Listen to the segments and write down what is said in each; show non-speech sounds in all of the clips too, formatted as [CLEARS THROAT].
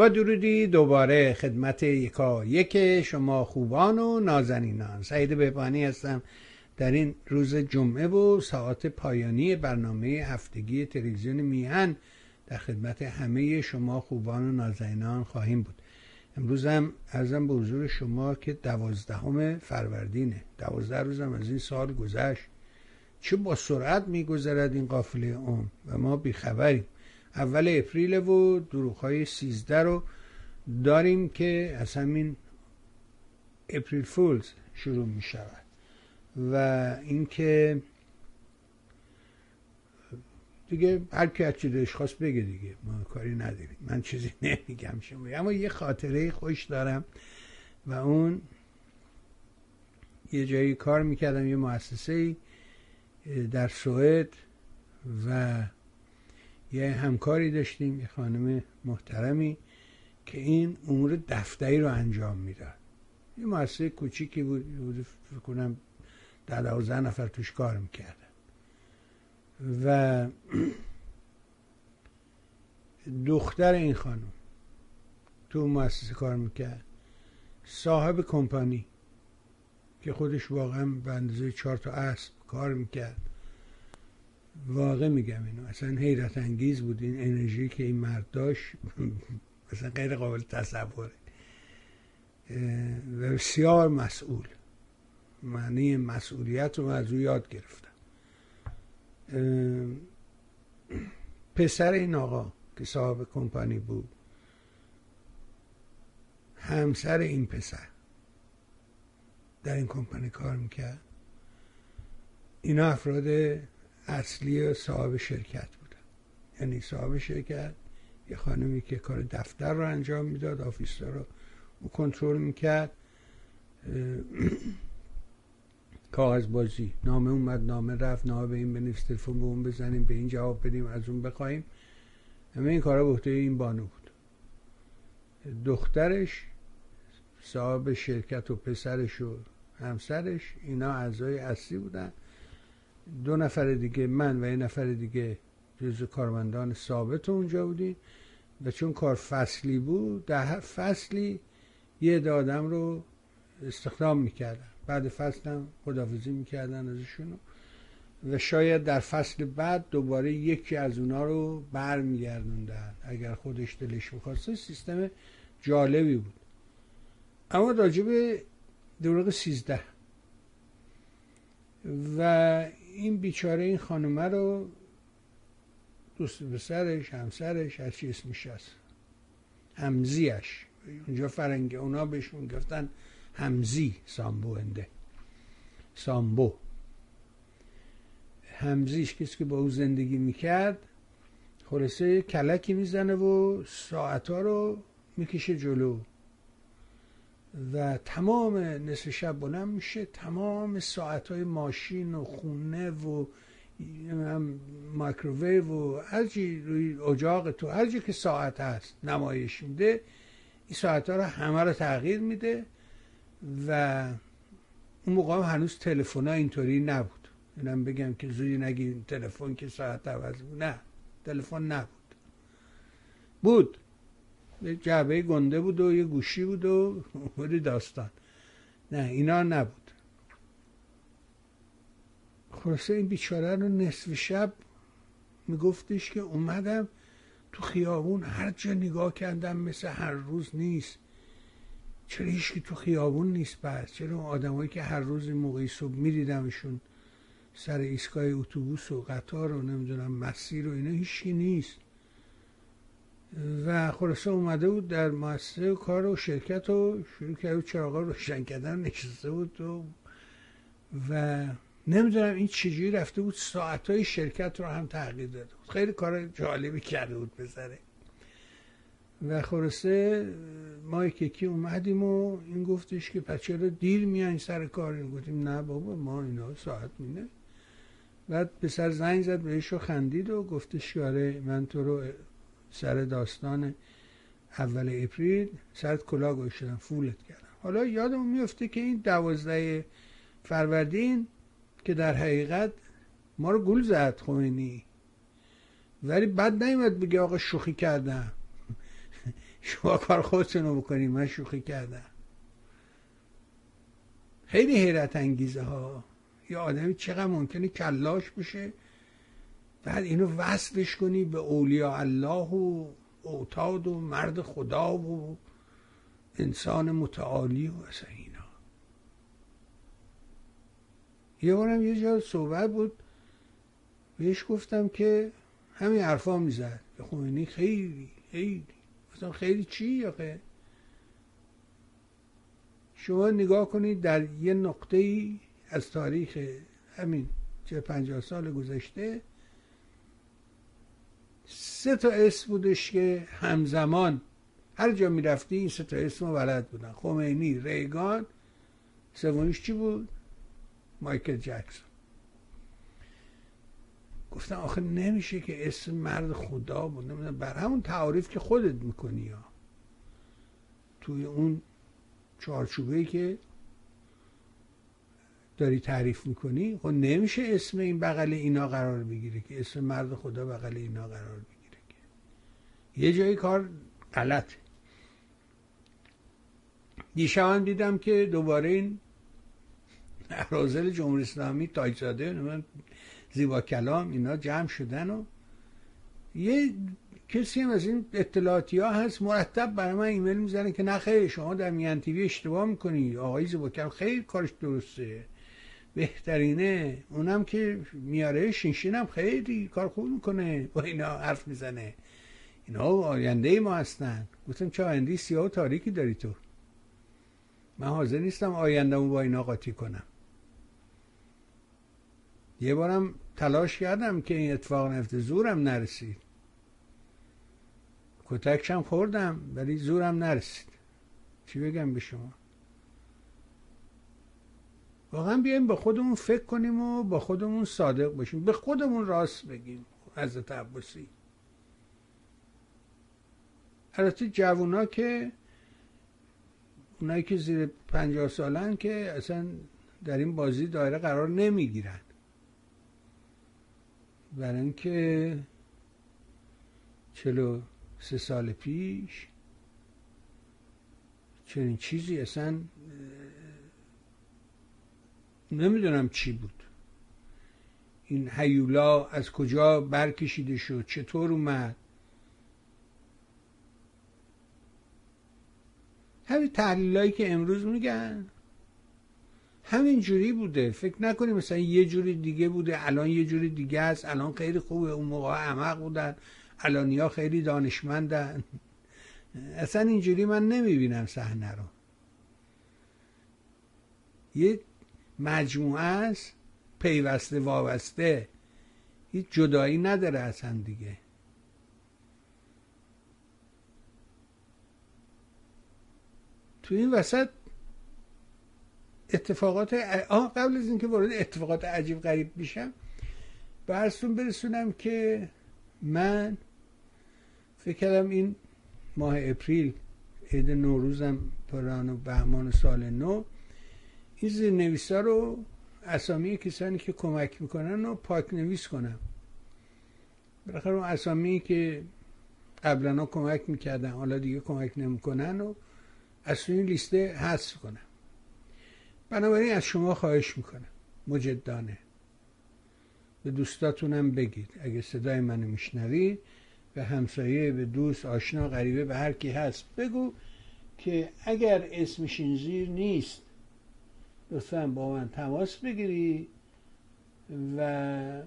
با درودی دوباره خدمت یکا یک شما خوبان و نازنینان. سعید بهبانی هستم. در این روز جمعه و ساعت پایانی برنامه هفتگی تلویزیون میهن در خدمت همه شما خوبان و نازنینان خواهیم بود. امروز هم ارزم به حضور شما که دوازدهم فروردینه. دوازده روزم از این سال گذشت. چه با سرعت میگذرد این قافله اون و ما بیخبریم. اول اپریل و دروغ های سیزده رو داریم که از همین اپریل فولز شروع می شود و اینکه دیگه هر کی از چی خواست بگه دیگه ما کاری نداریم. من چیزی [LAUGHS] نمیگم شما. اما یه خاطره خوش دارم و اون یه جایی کار می‌کردم یه مؤسسه در سوئد و یه همکاری داشتیم یه خانم محترمی که این امور دفتری رو انجام می‌داد. یه مؤسسه کوچیکی بود فکر کنم در دوازده نفر توش کار می‌کردن. و [CLEARS THROAT] دختر این خانم تو مؤسسه کار می‌کرد. صاحب کمپانی که خودش واقعا به اندازه چهار تا اسب کار می‌کرد. واقع میگم اینو. اصلا حیرت انگیز بود این انرژی که این مرد داشت. [LAUGHS] اصلا غیر قابل تصوره. و بسیار مسئول. معنی مسئولیت رو از او یاد گرفتم. پسر این آقا که صاحب کمپانی بود همسر این پسر در این کمپانی کار می‌کرد. اینا افراد اصلی صاحب شرکت بودن یعنی صاحب شرکت یه خانمی که کار دفتر رو انجام می‌داد آفیس رو او کنترل می‌کرد. [CLEARS THROAT] کاغذ بازی. نامه اومد نامه رفت. نامه به این بنویس تلفن به اون بزنیم به این جواب بدیم از اون بخوایم. همه این کارا به این بانو بود. دخترش صاحب شرکت و پسرش و همسرش اینا اعضای اصلی بودن. دو نفر دیگه من و یه نفر دیگه جزو کارمندان ثابت اونجا بودیم و چون کار فصلی بود در هر فصلی یه دادم رو استخدام می‌کردن. بعد فصل هم خدافزی می‌کردن ازشون و شاید در فصل بعد دوباره یکی از اونا رو بر میگردوندن اگر خودش دلش می‌خواسته سیستم جالبی بود. اما راجب دروغ سیزده و این بیچاره این خانومه رو دوست پسرش همسرش هر چی اسمش هست. همزیش. اونجا فرنگ اونا بهشون گفتن همزی سامبو انده سامبو. همزیش کسی که با او زندگی می‌کرد خلاصه کلکی می‌زنه و ساعتها رو می‌کشه جلو. و تمام نصف شب بلند میشه تمام ساعت های ماشین و خونه و مایکروویو و چی روی اجاق تو هر که ساعت هست نمایش میده این ساعت ها رو همه رو تغییر میده و اون موقع هنوز تلفن ها اینطوری نبود. اینم بگم که زودی نگی تلفن که ساعت عوض بود. نه تلفن نبود. بود. جعبه گنده بود و یه گوشی بود و بودی داستان. نه اینا نبود. خلاصه این بیچاره رو نصف شب میگفتش که اومدم تو خیابون هر جا نگاه کردم مثل هر روز نیست. چرا هیچکی تو خیابون نیست؟ بس چرا آدمایی که هر روز این موقعی صبح میدیدمشون سر ایستگاه اتوبوس و قطار و نمی‌دونم مسیر و اینا هیچکی نیست. و خلاصه اومده بود در مؤسسه کار و شرکت و شروع کرد و چراغا روشن کردن نشسته بود و و نمی‌دونم این چجوری رفته بود ساعت های شرکت رو هم تغییر داده بود. خیلی کار جالبی کرده بود بذاره و خلاصه ما یکی اومدیم و این گفتش که پس چرا دیر میان سر کار؟ گفتیم نه بابا ما اینا ساعت مینه. بعد پسر زنگ زد بهش خندید و گفتش که آره من تو رو سر داستان اول اپریل سرت کلا گوشتم فولت کردم. حالا یادمون میفته که این دوازده فروردین که در حقیقت ما رو گول زد خوینی ولی بعد نیومد بگه آقا شوخی کردم. شما کار خودتون رو بکنید من شوخی کردم. خیلی حیرت انگیزه ها. یه آدمی چقدر ممکنه کلاش بشه بعد اینو وصلش کنی به اولیاء الله و اوتاد و مرد خدا و انسان متعالی و اصلا اینا. یه بارم یه جا صحبت بود بهش گفتم که همین حرفا می‌زد. که خمینی خیلی خیلی. گفتم خیلی چی آخه؟ شما نگاه کنید در یه نقطه ای از تاریخ همین چه پنجاه سال گذشته سه تا اسم بودش که همزمان هر جا می‌رفتی این سه تا اسم رو بلد بودن. خمینی ریگان سومیش چی بود؟ مایکل جکسون. گفتم آخه نمیشه که اسم مرد خدا بود. نمی‌دونم بر همون تعاریف که خودت می‌کنی یا توی اون چارچوبه که داری تعریف می‌کنی؟ خب نمیشه اسم این بغل اینا قرار بگیره که اسم مرد خدا بغل اینا قرار بگیره که. یه جایی کار غلطه. دیشب دیدم که دوباره این احرازل جمهوری اسلامی تایزاده زیبا کلام اینا جمع شدن و یه کسی هم از این اطلاعاتی ها هست مرتب برای من ایمیل می‌زنه که نه شما در میان تیوی اشتباه می‌کنی آقای زیبا کلام خیلی کارش درسته. بهترینه. اونم که میاره شینشین هم خیلی کار خوب می‌کنه. با اینا حرف می‌زنه. اینا آینده ما هستن. گفتم چه آینده سیاه و تاریکی داری تو. من حاضر نیستم آیندهمو با اینا قاطی کنم. یه بارم تلاش کردم که این اتفاق نفته زورم نرسید. کتکشم خوردم ولی زورم نرسید. چی بگم به شما؟ واقعا بیایم به خودمون فکر کنیم و با خودمون صادق باشیم. به خودمون راست بگیم حضرت عباسی. البته جوونا که اونایی که زیر پنجاه سالن که اصلا در این بازی دایره قرار نمی‌گیرن. برای اینکه چلو سه سال پیش چنین چیزی اصلا نمی‌دونم چی بود. این هیولا از کجا برکشیده شد؟ چطور اومد؟ همین تحلیلایی که امروز میگن. همین جوری بوده. فکر نکنیم مثلا یه جوری دیگه بوده. الان یه جوری دیگه است. الان خیلی خوبه. اون موقع احمق بودن. الانیا خیلی دانشمندن. اصلا اینجوری من نمی‌بینم صحنه رو. یه مجموعه است پیوسته وابسته. هیچ جدایی نداره از دیگه. تو این وسط اتفاقات آه قبل از اینکه وارد اتفاقات عجیب غریب میشم برسون برسونم که من فکر کردم این ماه اپریل عید نوروزم پران و بهمان سال نو این زیر رو اسامی کسانی که کمک می‌کنن رو پاک نویس کنم بالاخره اون اسامی که قبلا کمک می‌کردن حالا دیگه کمک نمی‌کنن و از این لیسته حذف کنم بنابراین از شما خواهش می‌کنم مجدانه. به دوستاتونم بگید. اگه صدای منو میشنوید به همسایه به دوست آشنا غریبه به هر کی هست بگو که اگر اسمش این زیر نیست لطفا با من تماس بگیری و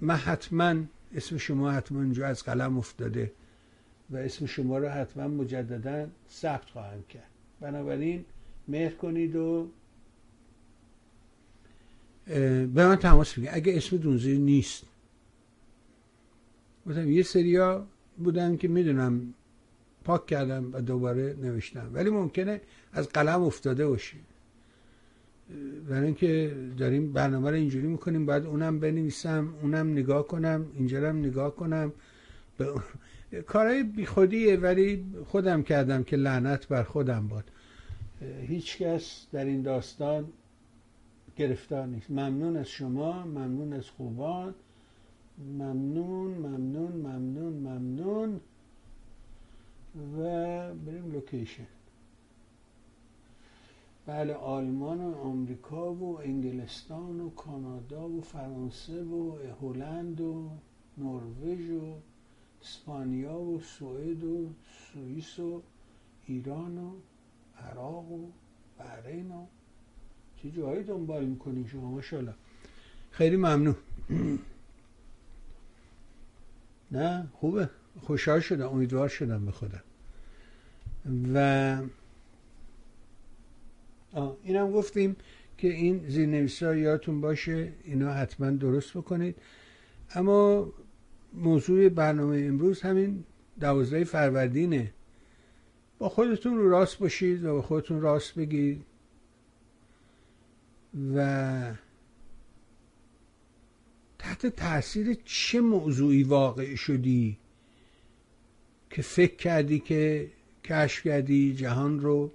من حتما اسم شما حتما اینجا از قلم افتاده و اسم شما رو حتما مجددا ثبت خواهم کرد. بنابراین مهر کنید و به من تماس بگیرید. اگه اسم دونزیر نیست. بودم یه سریا بودن که می‌دونم پاک کردم و دوباره نوشتم. ولی ممکنه از قلم افتاده باشی. برای اینکه داریم برنامه رو اینجوری می‌کنیم باید اونم بنویسم اونم نگاه کنم اینجا هم نگاه کنم. به [LAUGHS] کارهای بیخودیه ولی خودم کردم که لعنت بر خودم باد. هیچ کس در این داستان گرفتار نیست. ممنون از شما ممنون از خوبان. ممنون ممنون ممنون ممنون. و بریم لوکیشن. بله آلمان و آمریکا و انگلستان و کانادا و فرانسه و هلند و نروژ و اسپانیا و سوئد و سوئیس و ایران و عراق و بحرین و چه جایی دنبال می‌کنین شما ماشاءالله. خیلی ممنون. نه خوبه. خوشحال شدم امیدوار شدم به خودم و اینم گفتیم که این زیرنویس ها یادتون باشه اینا حتما درست بکنید. اما موضوع برنامه امروز همین دوازده فروردینه. با خودتون رو راست باشید و با خودتون راست بگید. و تحت تاثیر چه موضوعی واقع شدی که فکر کردی که کشف کردی جهان رو؟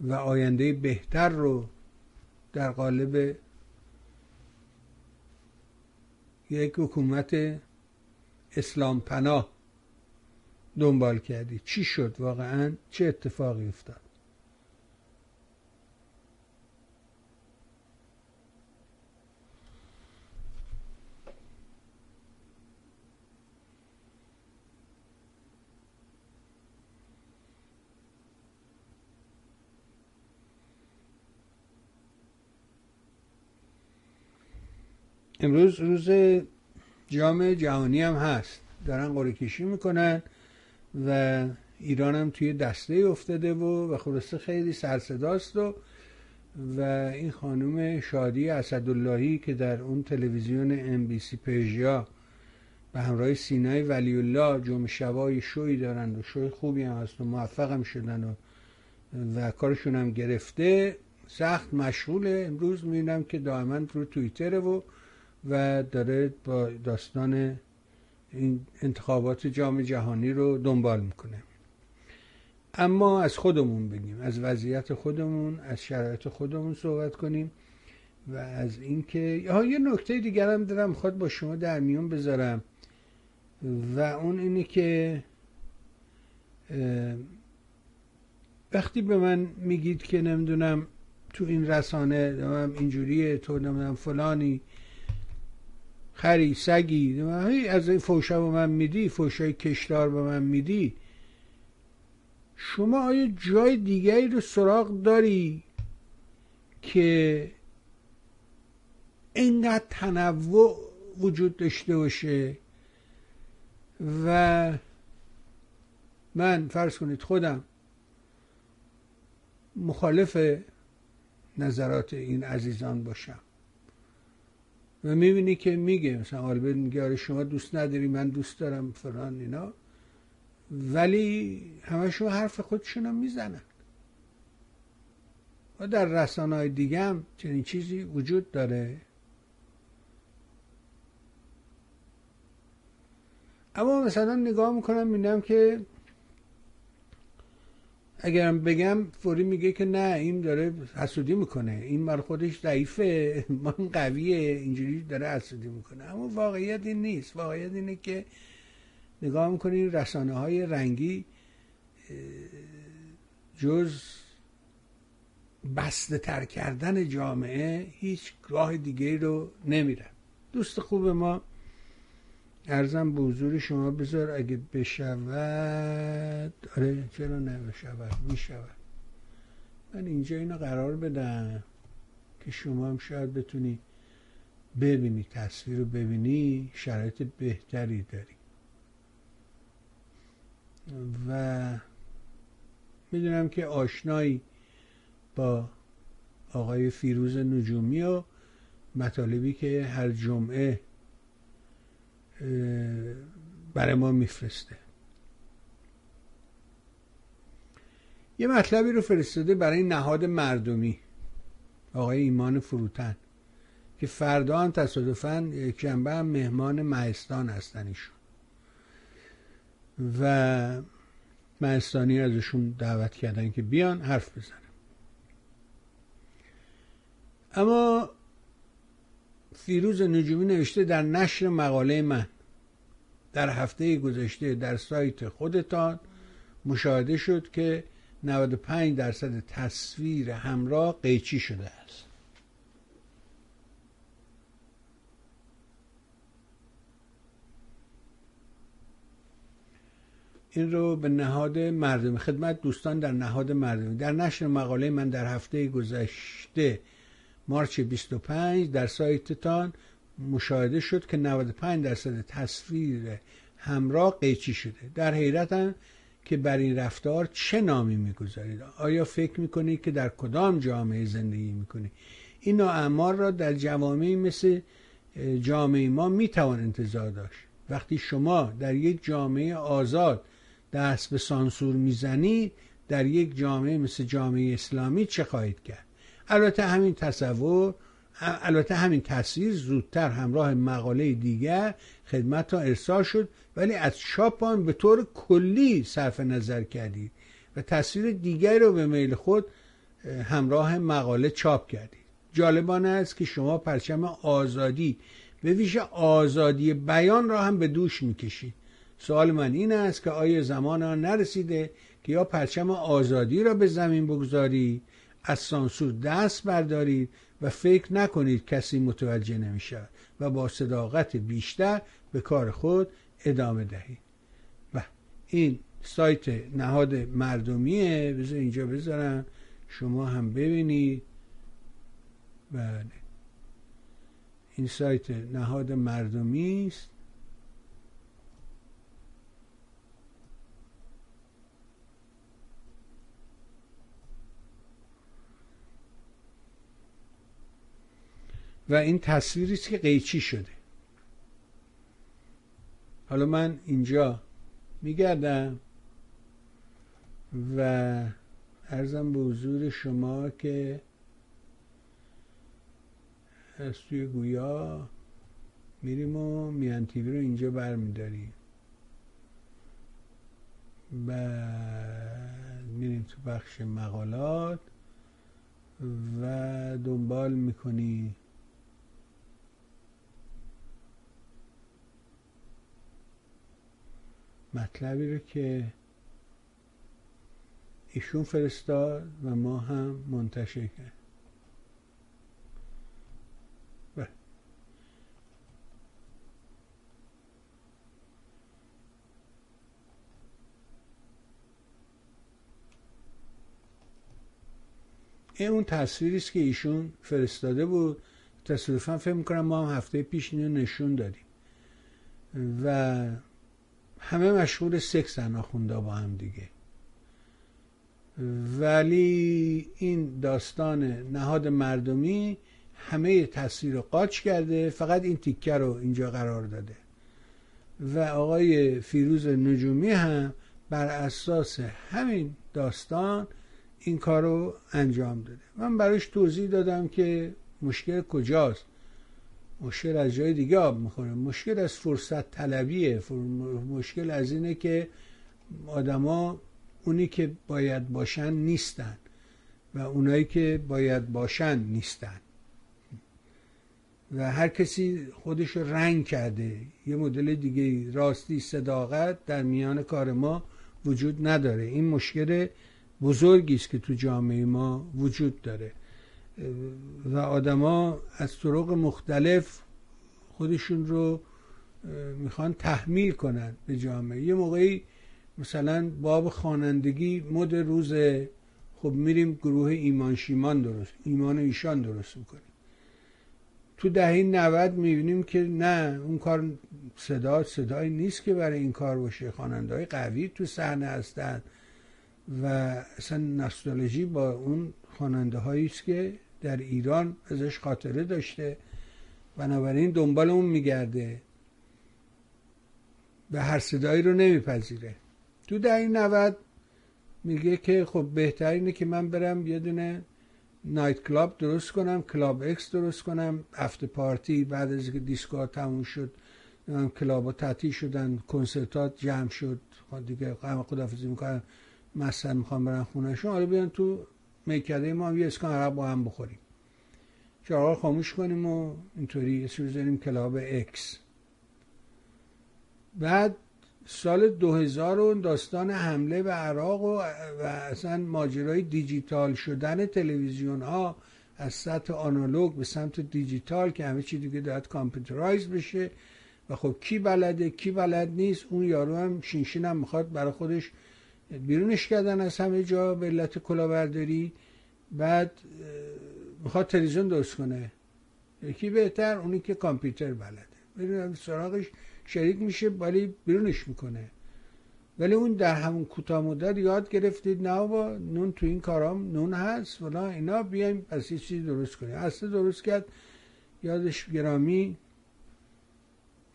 و آینده بهتر رو در قالب یک حکومت اسلام پناه دنبال کردی. چی شد واقعا؟ چه اتفاقی افتاد؟ امروز روز جام جهانی هم هست. دارن قرعه کشی می‌کنن و ایران هم توی دسته افتاده و و خلاصه خیلی سرصداست و و این خانم شادی اسداللهی که در اون تلویزیون ام بی سی پژیا به همراه سینای ولی الله جمعه شبای شوی دارن و شوی خوبی هم هست و موفق هم شدن و و کارشون هم گرفته. سخت مشغوله. امروز می‌بینم که دائما رو توییتره و و داره با داستان این انتخابات جام جهانی رو دنبال می‌کنه. اما از خودمون بگیم از وضعیت خودمون از شرایط خودمون صحبت کنیم و از اینکه یه نکته دیگر هم دارم خود با شما در میون بذارم و اون اینه که وقتی به من میگید که نمی‌دونم تو این رسانه اینجوریه تو نمی‌دونم فلانی خری سگی از این فوشا به من میدی فوشای کشدار به من میدی. شما آیا جای دیگری رو سراغ داری که اینقدر تنوع وجود داشته باشه؟ و من فرض کنید خودم مخالف نظرات این عزیزان باشم. و می‌بینی که میگه مثلا آلبرت میگه آره شما دوست نداری من دوست دارم فران اینا. ولی همشون حرف خودشون می‌زنن. و در رسانه های دیگه هم چنین چیزی وجود داره. اما مثلا نگاه می‌کنم می‌بینم که اگرم بگم فوری میگه که نه این داره حسودی می‌کنه. این مال خودش ضعیفه. [LAUGHS] من قویه. اینجوری داره حسودی می‌کنه. اما واقعیت این نیست. واقعیت اینه که نگاه می‌کنین رسانه های رنگی جز بسته تر کردن جامعه هیچ راه دیگه رو نمیرن. دوست خوب ما ارزم به حضور شما بذار اگه بشود. آره چرا نه بشود می‌شود. من اینجا اینو قرار بدم که شما هم شاید بتونی ببینی تصویر رو ببینی شرایط بهتری داری. و می‌دونم که آشنایی با آقای فیروز نجومی و مطالبی که هر جمعه برای ما میفرسته. یه مطلبی رو فرستاده برای نهاد مردمی. آقای ایمان فروتن که فردا هم تصادفا جنبه هم مهمان مهستان هستن ایشون. و مهستانی ازشون دعوت کردن که بیان حرف بزنن. اما فیروز نجومی نوشته در نشر مقاله من در هفته گذشته در سایت خودتان مشاهده شد که 95 درصد تصویر همراه قیچی شده است. این رو به نهاد مردمی خدمت دوستان در نهاد مردمی در نشر مقاله من در هفته گذشته مارچ 25 در سایتتان مشاهده شد که 95 درصد تصویر همراه قیچی شده. در حیرتم که بر این رفتار چه نامی می‌گذارید؟ آیا فکر می‌کنید که در کدام جامعه زندگی می‌کنید؟ این اعمار را در جوامعی مثل جامعه ما می‌توان انتظار داشت. وقتی شما در یک جامعه آزاد دست به سانسور می‌زنید در یک جامعه مثل جامعه اسلامی چه خواهید کرد؟ البته همین تصور البته همین تصویر زودتر همراه مقاله دیگر خدمت ها ارسال شد ولی از چاپ آن به طور کلی صرف نظر کردید و تصویر دیگری رو به میل خود همراه مقاله چاپ کردید. جالبانه است که شما پرچم آزادی به ویژه آزادی بیان را هم به دوش می‌کشید. سوال من این است که آیا زمان آن نرسیده که یا پرچم آزادی را به زمین بگذارید؟ از سانسور دست بردارید و فکر نکنید کسی متوجه نمی و با صداقت بیشتر به کار خود ادامه دهید. و این سایت نهاد مردمیه. بذار اینجا بذارم. شما هم ببینید. بله. این سایت نهاد مردمی است. و این تصویری است که قیچی شده. حالا من اینجا میگردم و ارزم به حضور شما که از توی گویا میریم و میان تیوی رو اینجا برمیداریم. و میریم تو بخش مقالات و دنبال می‌کنی مطلبی رو که ایشون فرستاد و ما هم منتشر کرد بله. این اون تصویری است که ایشون فرستاده بود. تصادفا فکر می‌کنم ما هم هفته پیش اینو نشون دادیم. و همه مشغول سکسن آخونده با هم دیگه. ولی این داستان نهاد مردمی همه تصویر رو قاچ کرده فقط این تیکه رو اینجا قرار داده. و آقای فیروز نجومی هم بر اساس همین داستان این کار رو انجام داده. من براش توضیح دادم که مشکل کجاست. مشکل از جای دیگه آب می‌خوره. مشکل از فرصت طلبیه مشکل از اینه که آدما اونی که باید باشن نیستن و اونایی که باید باشن نیستن. و هر کسی خودش رنگ کرده. یه مدل دیگه راستی صداقت در میان کار ما وجود نداره. این مشکل بزرگی است که تو جامعه ما وجود داره. و آدما از طرق مختلف خودشون رو می‌خوان تحمیل کنن به جامعه. یه موقعی مثلا باب خوانندگی مد روز خب میریم گروه ایمان شیمان درست ایمان ایشان درست می‌کنیم. تو دهه 90 می‌بینیم که نه اون کار صدا صدایی نیست که برای این کار باشه. خواننده های قوی تو صحنه هستن و اصلا نوستالژی با اون خواننده است که در ایران ازش خاطره داشته. بنابراین دنبال اون میگرده. به هر صدایی رو نمیپذیره. تو دهه 90 میگه که خب بهترینه که من برم یه دونه night club درست کنم Club X درست کنم. after party بعد از که دیسکو تموم شد club ها تعطیل شدن کنسرتات جمع شد. خب دیگه قیم خدافظی می‌کنم مثلا می‌خوام برن خونهشون. حالا بیان تو میکده ما هم یه استکان عرق با هم بخوریم. چراغ خاموش کنیم و اینطوری اسم بزنیم Club X بعد سال 2000 و داستان حمله به عراق و, و اصلا ماجرای دیجیتال شدن تلویزیون ها از سطح آنالوگ به سمت دیجیتال که همه چی دیگه باید computerize بشه. و خب کی بلده کی بلد نیست اون یارو هم شینشین هم می‌خواد برای خودش بیرونش کردن از همه جا به علت کلاهبرداری. بعد می‌خواد تلویزیون درست کنه. یکی بهتر اونی که کامپیوتر بلده. ببینم سراغش شریک میشه ولی بیرونش می‌کنه. ولی اون در همون کوتاه مدت یاد گرفتید نه با نون تو این کارام نون هست ولی اینا بیایم پس یه چیزی درست کنیم. اصلا درست کرد یادش گرامی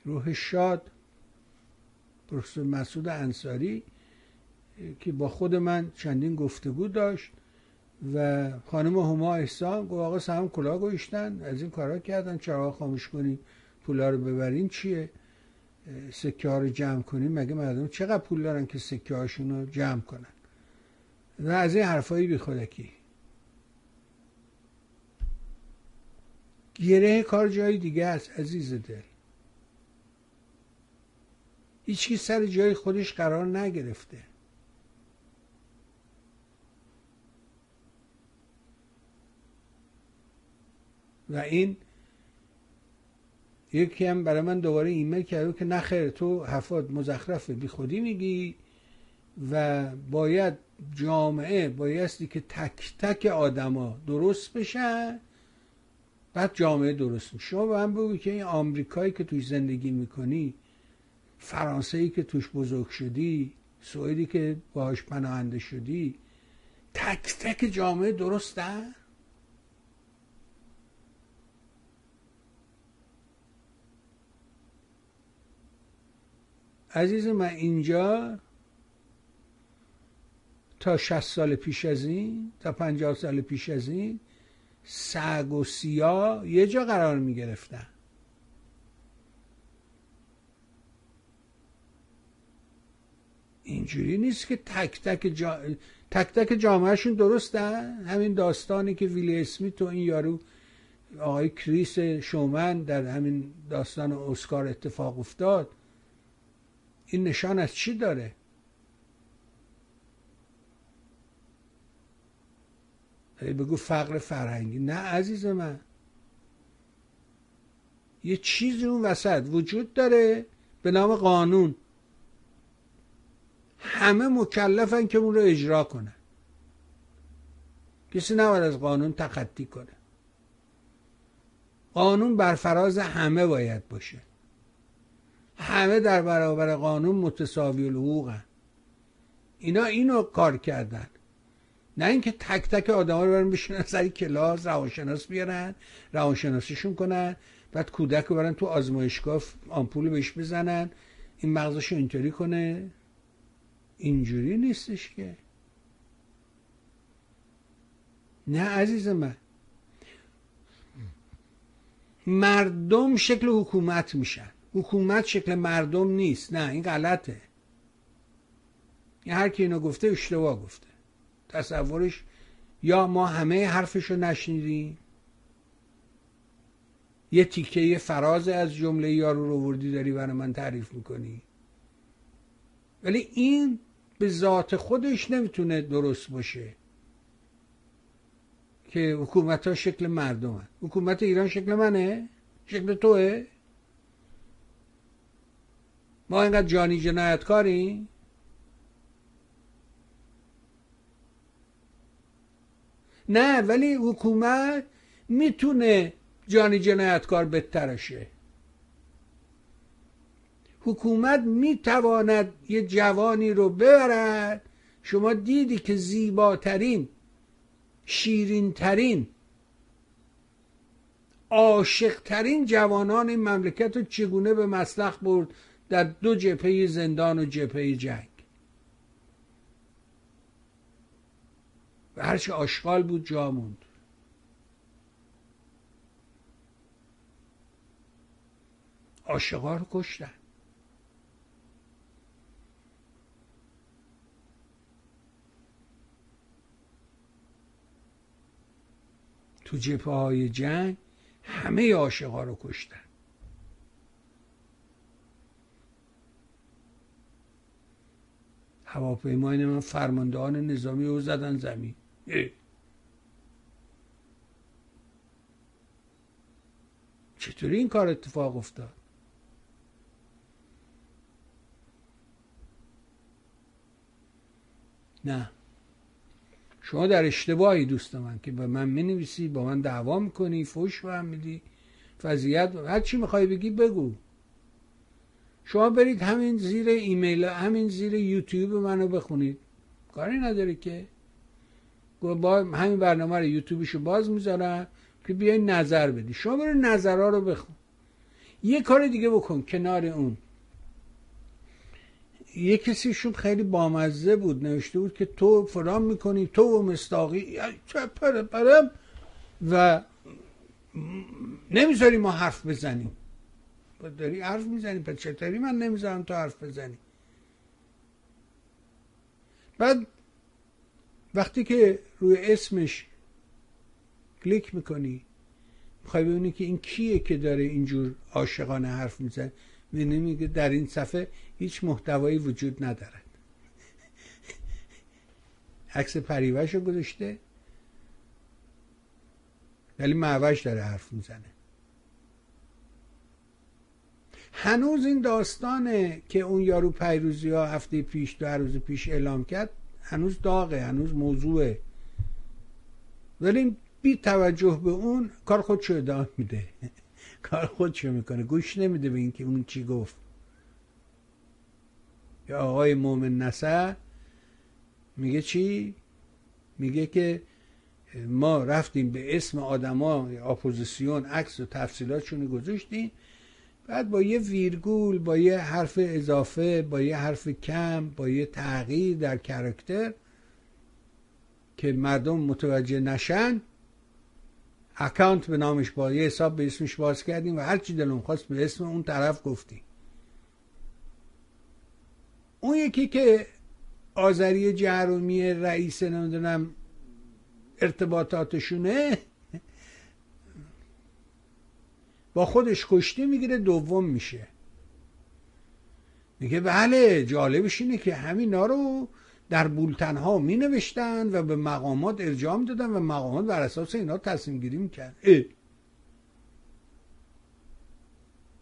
روح شاد پروفسور مسعود انصاری. که با خود من چندین گفتگو داشت و خانم هما احسان گفت آقا سهم کلا گوشتن از این کارا کردن چرا خاموش کنیم پولا رو ببرین چیه؟ سکه ها رو جمع کنیم مگه مردم چقدر پول دارن که سکه هاشون رو جمع کنن؟ و از این حرفایی بی خودکی گره کار جای دیگه است عزیز دل. هیچی سر جای خودش قرار نگرفته. و این یکی هم برای من دوباره ایمیل کرده که نخیر تو حفاد مزخرفه بی خودی میگی و باید جامعه بایستی که تک تک آدما درست بشن بعد جامعه درست میشه. شما به من بگو که این آمریکایی که توش زندگی می‌کنی فرانسه که توش بزرگ شدی سوئدی که باهاش پناهنده شدی تک تک جامعه درسته عزیز من اینجا تا 60 سال پیش از این تا 50 سال پیش از این سگ و سیا یه جا قرار می گرفتن. اینجوری نیست که تک تک, جا... تک تک جامعهشون درسته همین داستانی که ویلی اسمیت و این یارو آقای کریس شومن در همین داستان اسکار اتفاق افتاد. این نشان از چی داره؟ بگو فقر فرهنگی. نه عزیز من. یه چیزی اون وسط وجود داره به نام قانون. همه مکلفن که اون رو اجرا کنن. کسی نباید از قانون تخطی کنه. قانون بر فراز همه باید باشه. همه در برابر قانون متساوی الحقوقن اینا اینو کار کردن. نه اینکه تک تک آدم ها رو برن بشینن سری کلاس روانشناس بیارن روانشناسیشون کنن بعد کودک رو برن تو آزمایشگاه آمپول بهش بزنن. این مغزش اینطوری کنه. اینجوری نیستش که. نه عزیز من. مردم شکل حکومت میشن. حکومت شکل مردم نیست نه این غلطه یه هر کی اینو گفته اشتباه گفته تصورش یا ما همه حرفشو نشنیدیم یه تیکه یه فراز از جمله یارو رو وردی داری برای من تعریف می‌کنی ولی این به ذات خودش نمی‌تونه درست باشه که حکومت ها شکل مردم هن. حکومت ایران شکل منه؟ شکل توه؟ ما اینقدر جانی جنایتکاری؟ نه ولی حکومت می‌تونه جانی جنایتکار بترشه حکومت می‌تواند یه جوانی رو ببرد. شما دیدی که زیباترین شیرینترین عاشقترین جوانان این مملکت رو چگونه به مسلخ برد؟ در دو جبهه زندان و جبهه جنگ. هرچی آشغال بود جا موند. عاشقا رو کشتن. تو جبهه های جنگ همه عاشقا رو کشتن. هواپیمای من فرماندهان نظامی رو زدن زمین. چطوری این کار اتفاق افتاد؟ نه. شما در اشتباهی دوست من که به من نویسی با من دعوا می‌کنی فوش هم میدی فضیت هر چی می‌خوای بگی بگو. شما برید همین زیر ایمیل همین زیر یوتیوب منو بخونید. کاری نداره که. با همین برنامه رو یوتیوبشو باز می‌ذارم که بیای نظر بدی. شما برو نظرها رو بخون. یه کار دیگه بکن کنار اون. یه کسیشون خیلی بامزه بود نوشته بود که تو فرام می‌کنی تو و مستاقی و نمی‌ذاری ما حرف بزنیم. داری حرف می‌زنی پس چطوری من نمی‌ذارم تو حرف بزنی؟ بعد وقتی که روی اسمش کلیک می‌کنی می‌خوای ببینی که این کیه که داره اینجور عاشقانه حرف می‌زنه. که در این صفحه هیچ محتوایی وجود ندارد. [LAUGHS] عکس پریوش رو گذاشته ولی معوش داره حرف می‌زنه. هنوز این داستانه که اون یارو پیروزی ها هفته پیش دو روز پیش اعلام کرد هنوز داغه هنوز موضوعه. ولی بی توجه به اون کار خودشو ادامه میده. [LAUGHS] کار خودشو می‌کنه. گوش نمیده به اینکه اون چی گفت. یا آقای مومن نصر میگه چی؟ میگه که ما رفتیم به اسم آدما اپوزیسیون عکس و تفصیلاتشون گذاشتیم. بعد با یه ویرگول با یه حرف اضافه با یه حرف کم با یه تغییر در character که مردم متوجه نشن account به نامش با یه حساب به اسمش باز کردیم و هر چی دلمون خواست به اسم اون طرف گفتیم. اون یکی که آذری جهرومی رئیس نمی‌دونم ارتباطاتشونه با خودش کشتی می‌گیره دوم میشه. میگه بله جالبش اینه که همینا رو در بولتن ها می نوشتن و به مقامات ارجاع دادن و مقامات بر اساس اینا تصمیم گیری می‌کرد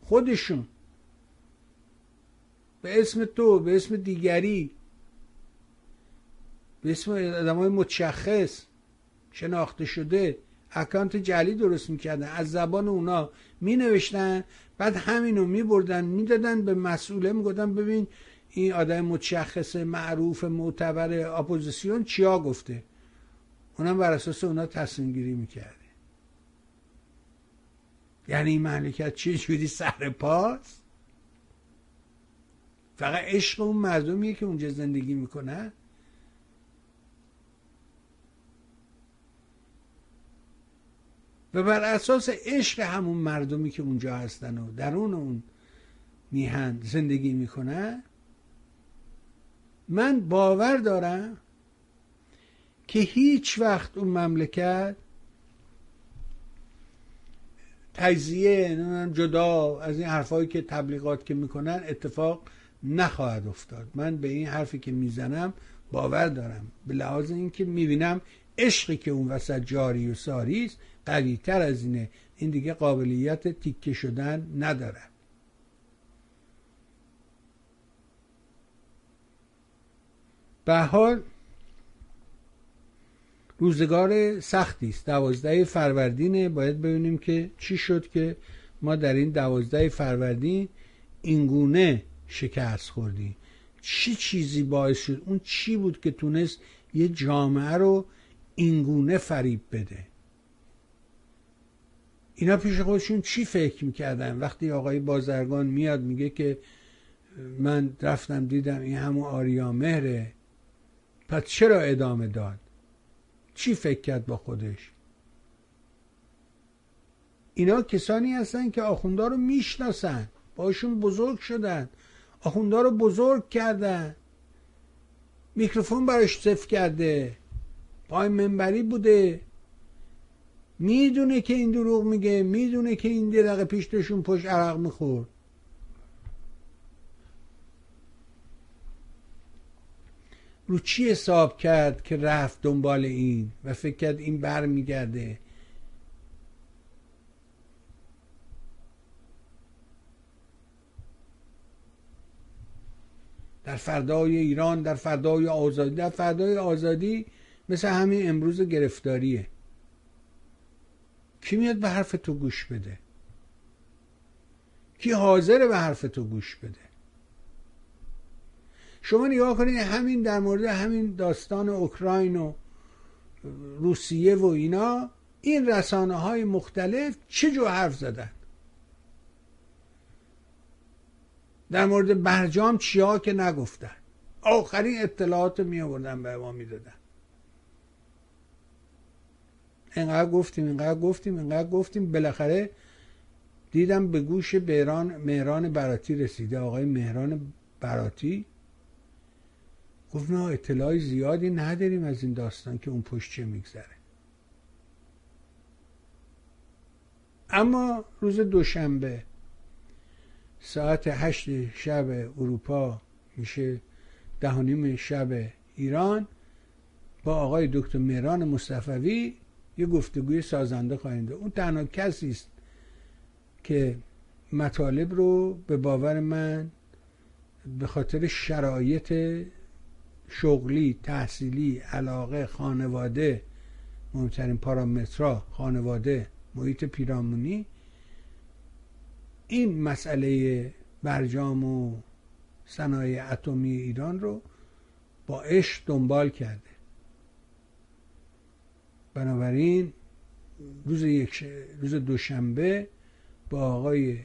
خودشون. به اسم تو به اسم دیگری. به اسم آدم های متشخص. شناخته شده. account جلی درست می‌کردن. از زبان اونا می نوشتن بعد همینو می بردن می‌دادن به مسئوله می‌گفتن ببین این آدم متشخص معروف معتبر اپوزیسیون چیا گفته؟ اونم بر اساس اونا تصمیم گیری می‌کرده. یعنی این مملکت چه جوری سر پاست؟ فقط عشق اون مردمیه که اونجا زندگی می‌کنه و بر اساس عشق همون مردمی که اونجا هستن و درون اون میهن زندگی می‌کنن من باور دارم که هیچ وقت اون مملکت تجزیه جدا از این حرفایی که تبلیغات که می‌کنن اتفاق نخواهد افتاد. من به این حرفی که می‌زنم باور دارم. به لحاظ اینکه می‌بینم عشقی که اون وسط جاری و ساری است قوی تر از اینه. این دیگه قابلیت تیکه شدن نداره. به حال روزگار سختی است. دوازده فروردینه باید ببینیم که چی شد که ما در این دوازده فروردین اینگونه شکست خوردیم. چی چیزی باعث شد؟ اون چی بود که تونست یه جامعه رو اینگونه فریب بده؟ اینا پیش خودشون چی فکر می‌کردن؟ وقتی آقای بازرگان میاد میگه که من رفتم دیدم این همون آریا مهره پس چرا ادامه داد؟ چی فکر کرد با خودش؟ اینا کسانی هستن که آخوندا رو می‌شناسن باشون بزرگ شدن آخوندا رو بزرگ کردن. میکروفون براش صف کرده پای منبری بوده. می‌دونه که این دروغ میگه می‌دونه که این درقه پیشتشون پشت عرق می‌خورد. رو چی حساب کرد که رفت دنبال این و فکر کرد این بر میگرده در فردای ایران در فردای آزادی در فردای آزادی مثل همین امروز گرفتاریه. کی میاد به حرف تو گوش بده؟ کی حاضره به حرف تو گوش بده؟ شما نگاه کنید همین در مورد همین داستان اوکراین و روسیه و اینا این رسانه های مختلف چه جو حرف زدن؟ در مورد برجام چیا که نگفتن؟ آخرین اطلاعات می آوردن به ما می‌دادن. اینقدر گفتیم اینقدر گفتیم اینقدر گفتیم. بالاخره دیدم به گوش بیران مهران براتی رسیده. آقای مهران براتی گفت نه اطلاع زیادی نداریم از این داستان که اون پشت چه میگذره. اما روز دوشنبه ساعت هشت شب اروپا میشه دهانیم شب ایران با آقای دکتر مهران مصطفوی یه گفتگوی سازنده خواهیم اون تنها کسی است که مطالب رو به باور من به خاطر شرایط شغلی تحصیلی علاقه خانواده مهمترین پارامترا خانواده محیط پیرامونی این مسئله برجام و صنایع اتمی ایران رو با عشق دنبال کرده. بنابراین روز یک روز دوشنبه با آقای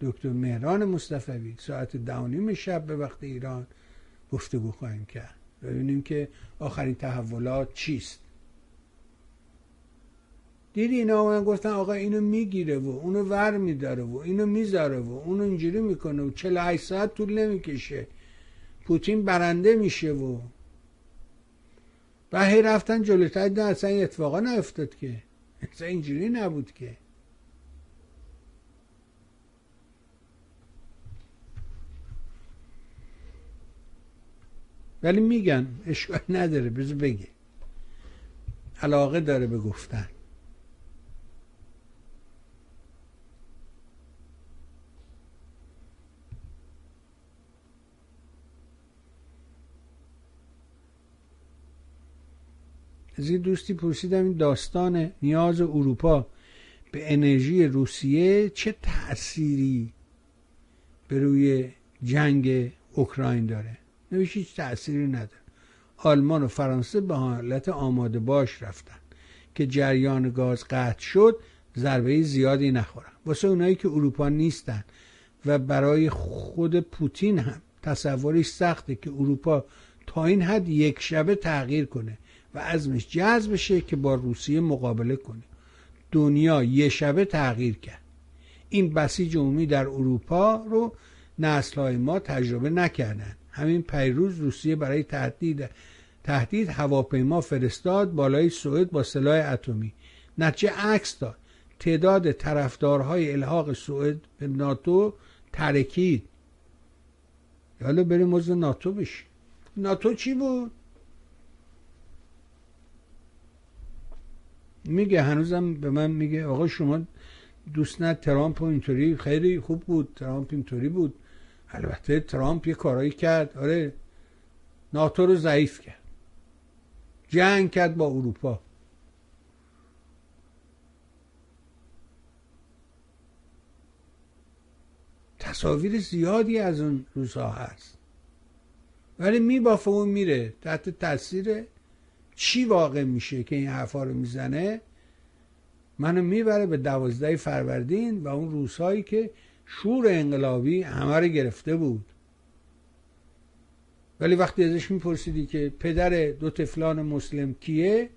دکتر مهران مصطفی ساعت دهانیم شب به وقت ایران گفتگو خواهیم کرد. ببینیم که آخرین تحولات چیست. دیدی اینا من گفتن آقا اینو می‌گیره و اونو ور میداره و اینو می‌ذاره و اونو اینجوری می‌کنه و 48 ساعت طول نمی‌کشه. پوتین برنده میشه و و هی رفتن جلوتر دیدن اصلا این اتفاقا نیفتاد که. اصلا اینجوری نبود که. ولی میگن اشکال نداره بذار بگه. علاقه داره به گفتن. از این دوستی پرسیدم این داستان نیاز اروپا به انرژی روسیه چه تأثیری به روی جنگ اوکراین داره؟ نویش هیچ تأثیری نداره. آلمان و فرانسه به حالت آماده باش رفتن که جریان گاز قطع شد ضربه زیادی نخورن. واسه اونایی که اروپا نیستن و برای خود پوتین هم تصوری سخته که اروپا تا این حد یک شبه تغییر کنه. و ازمش جذب بشه که با روسیه مقابله کنه. دنیا یه شبه تغییر کرد. این بسیج عمومی در اروپا رو نسل ما تجربه نکردن. همین پیروز روسیه برای تهدید تهدید هواپیما فرستاد بالای سوئد با سلاح اتمی. نتیجه عکس داد. تعداد طرفدارهای الحاق سوئد به ناتو ترکید. حالا بریم عضو ناتو بشی ناتو چی بود؟ میگه هنوزم به من میگه آقا شما دوست نه ترامپ و اینطوری خیلی خوب بود ترامپ اینطوری بود. البته ترامپ یه کارایی کرد آره ناتو رو ضعیف کرد. جنگ کرد با اروپا. تصاویر زیادی از اون روزها هست. ولی میبافه و میره تحت تاثیر چی واقع میشه که این حرفا رو می‌زنه؟ منو می‌بره به دوازده فروردین و اون روزهایی که شور انقلابی همه رو گرفته بود. ولی وقتی ازش میپرسیدی که پدر دو تفلان مسلم کیه؟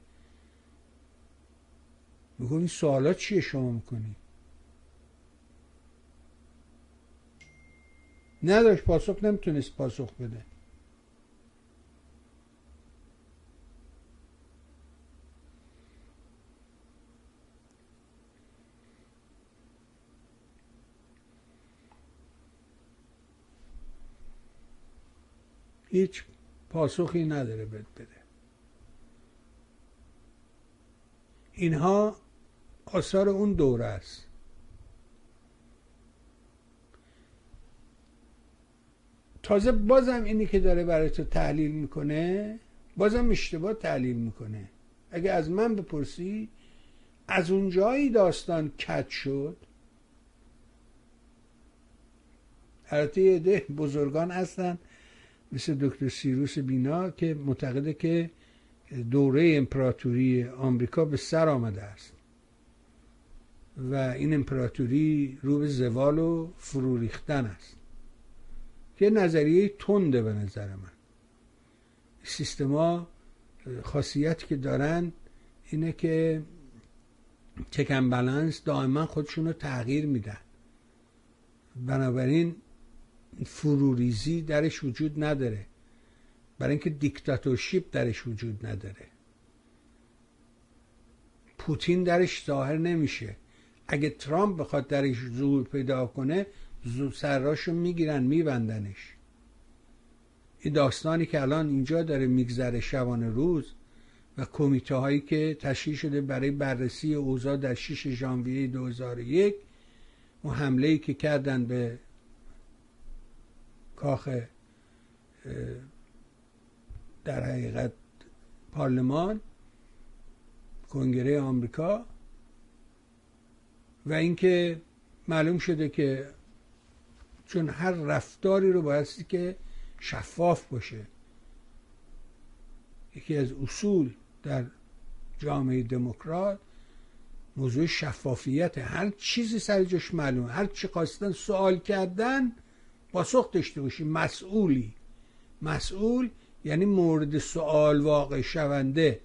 میگو این سوالات چیه شما می‌کنی؟ نداشت پاسخ نمی‌تونست پاسخ بده. هیچ پاسخی نداره بد بده. اینها آثار اون دوره است. تازه بازم اینی که داره برای تو تحلیل می‌کنه بازم اشتباه تحلیل می‌کنه. اگه از من بپرسی از اونجایی داستان کت شد؟ البته یه بزرگان هستن مثل دکتر سیروس بینا که معتقده که دوره امپراتوری آمریکا به سر آمده است. و این امپراتوری رو به زوال و فرو ریختن است. که نظریه تنده به نظر من. سیستما خاصیتی که دارن اینه که چکن بلنس دائما خودشون رو تغییر میدن. بنابراین فروریزی درش وجود نداره. برای اینکه دیکتاتورشیپ درش وجود نداره. پوتین درش ظاهر نمیشه. اگه ترامپ بخواد درش ظهور پیدا کنه سراشو می‌گیرن میبندنش. این داستانی که الان اینجا داره میگذره شبانه روز و کمیته هایی که تشکیل شده برای بررسی اوضاع در 6 ژانویه 2001 اون حمله ای که کردن به کاخ در حقیقت پارلمان کنگره آمریکا و اینکه معلوم شده که چون هر رفتاری رو بایستی که شفاف باشه یکی از اصول در جامعه دموکرات موضوع شفافیت هر چیزی سر جاش معلومه هر چی خواستن سوال کردن پاسخ داشته باشی. مسئولی. مسئول یعنی مورد سوال واقع شونده.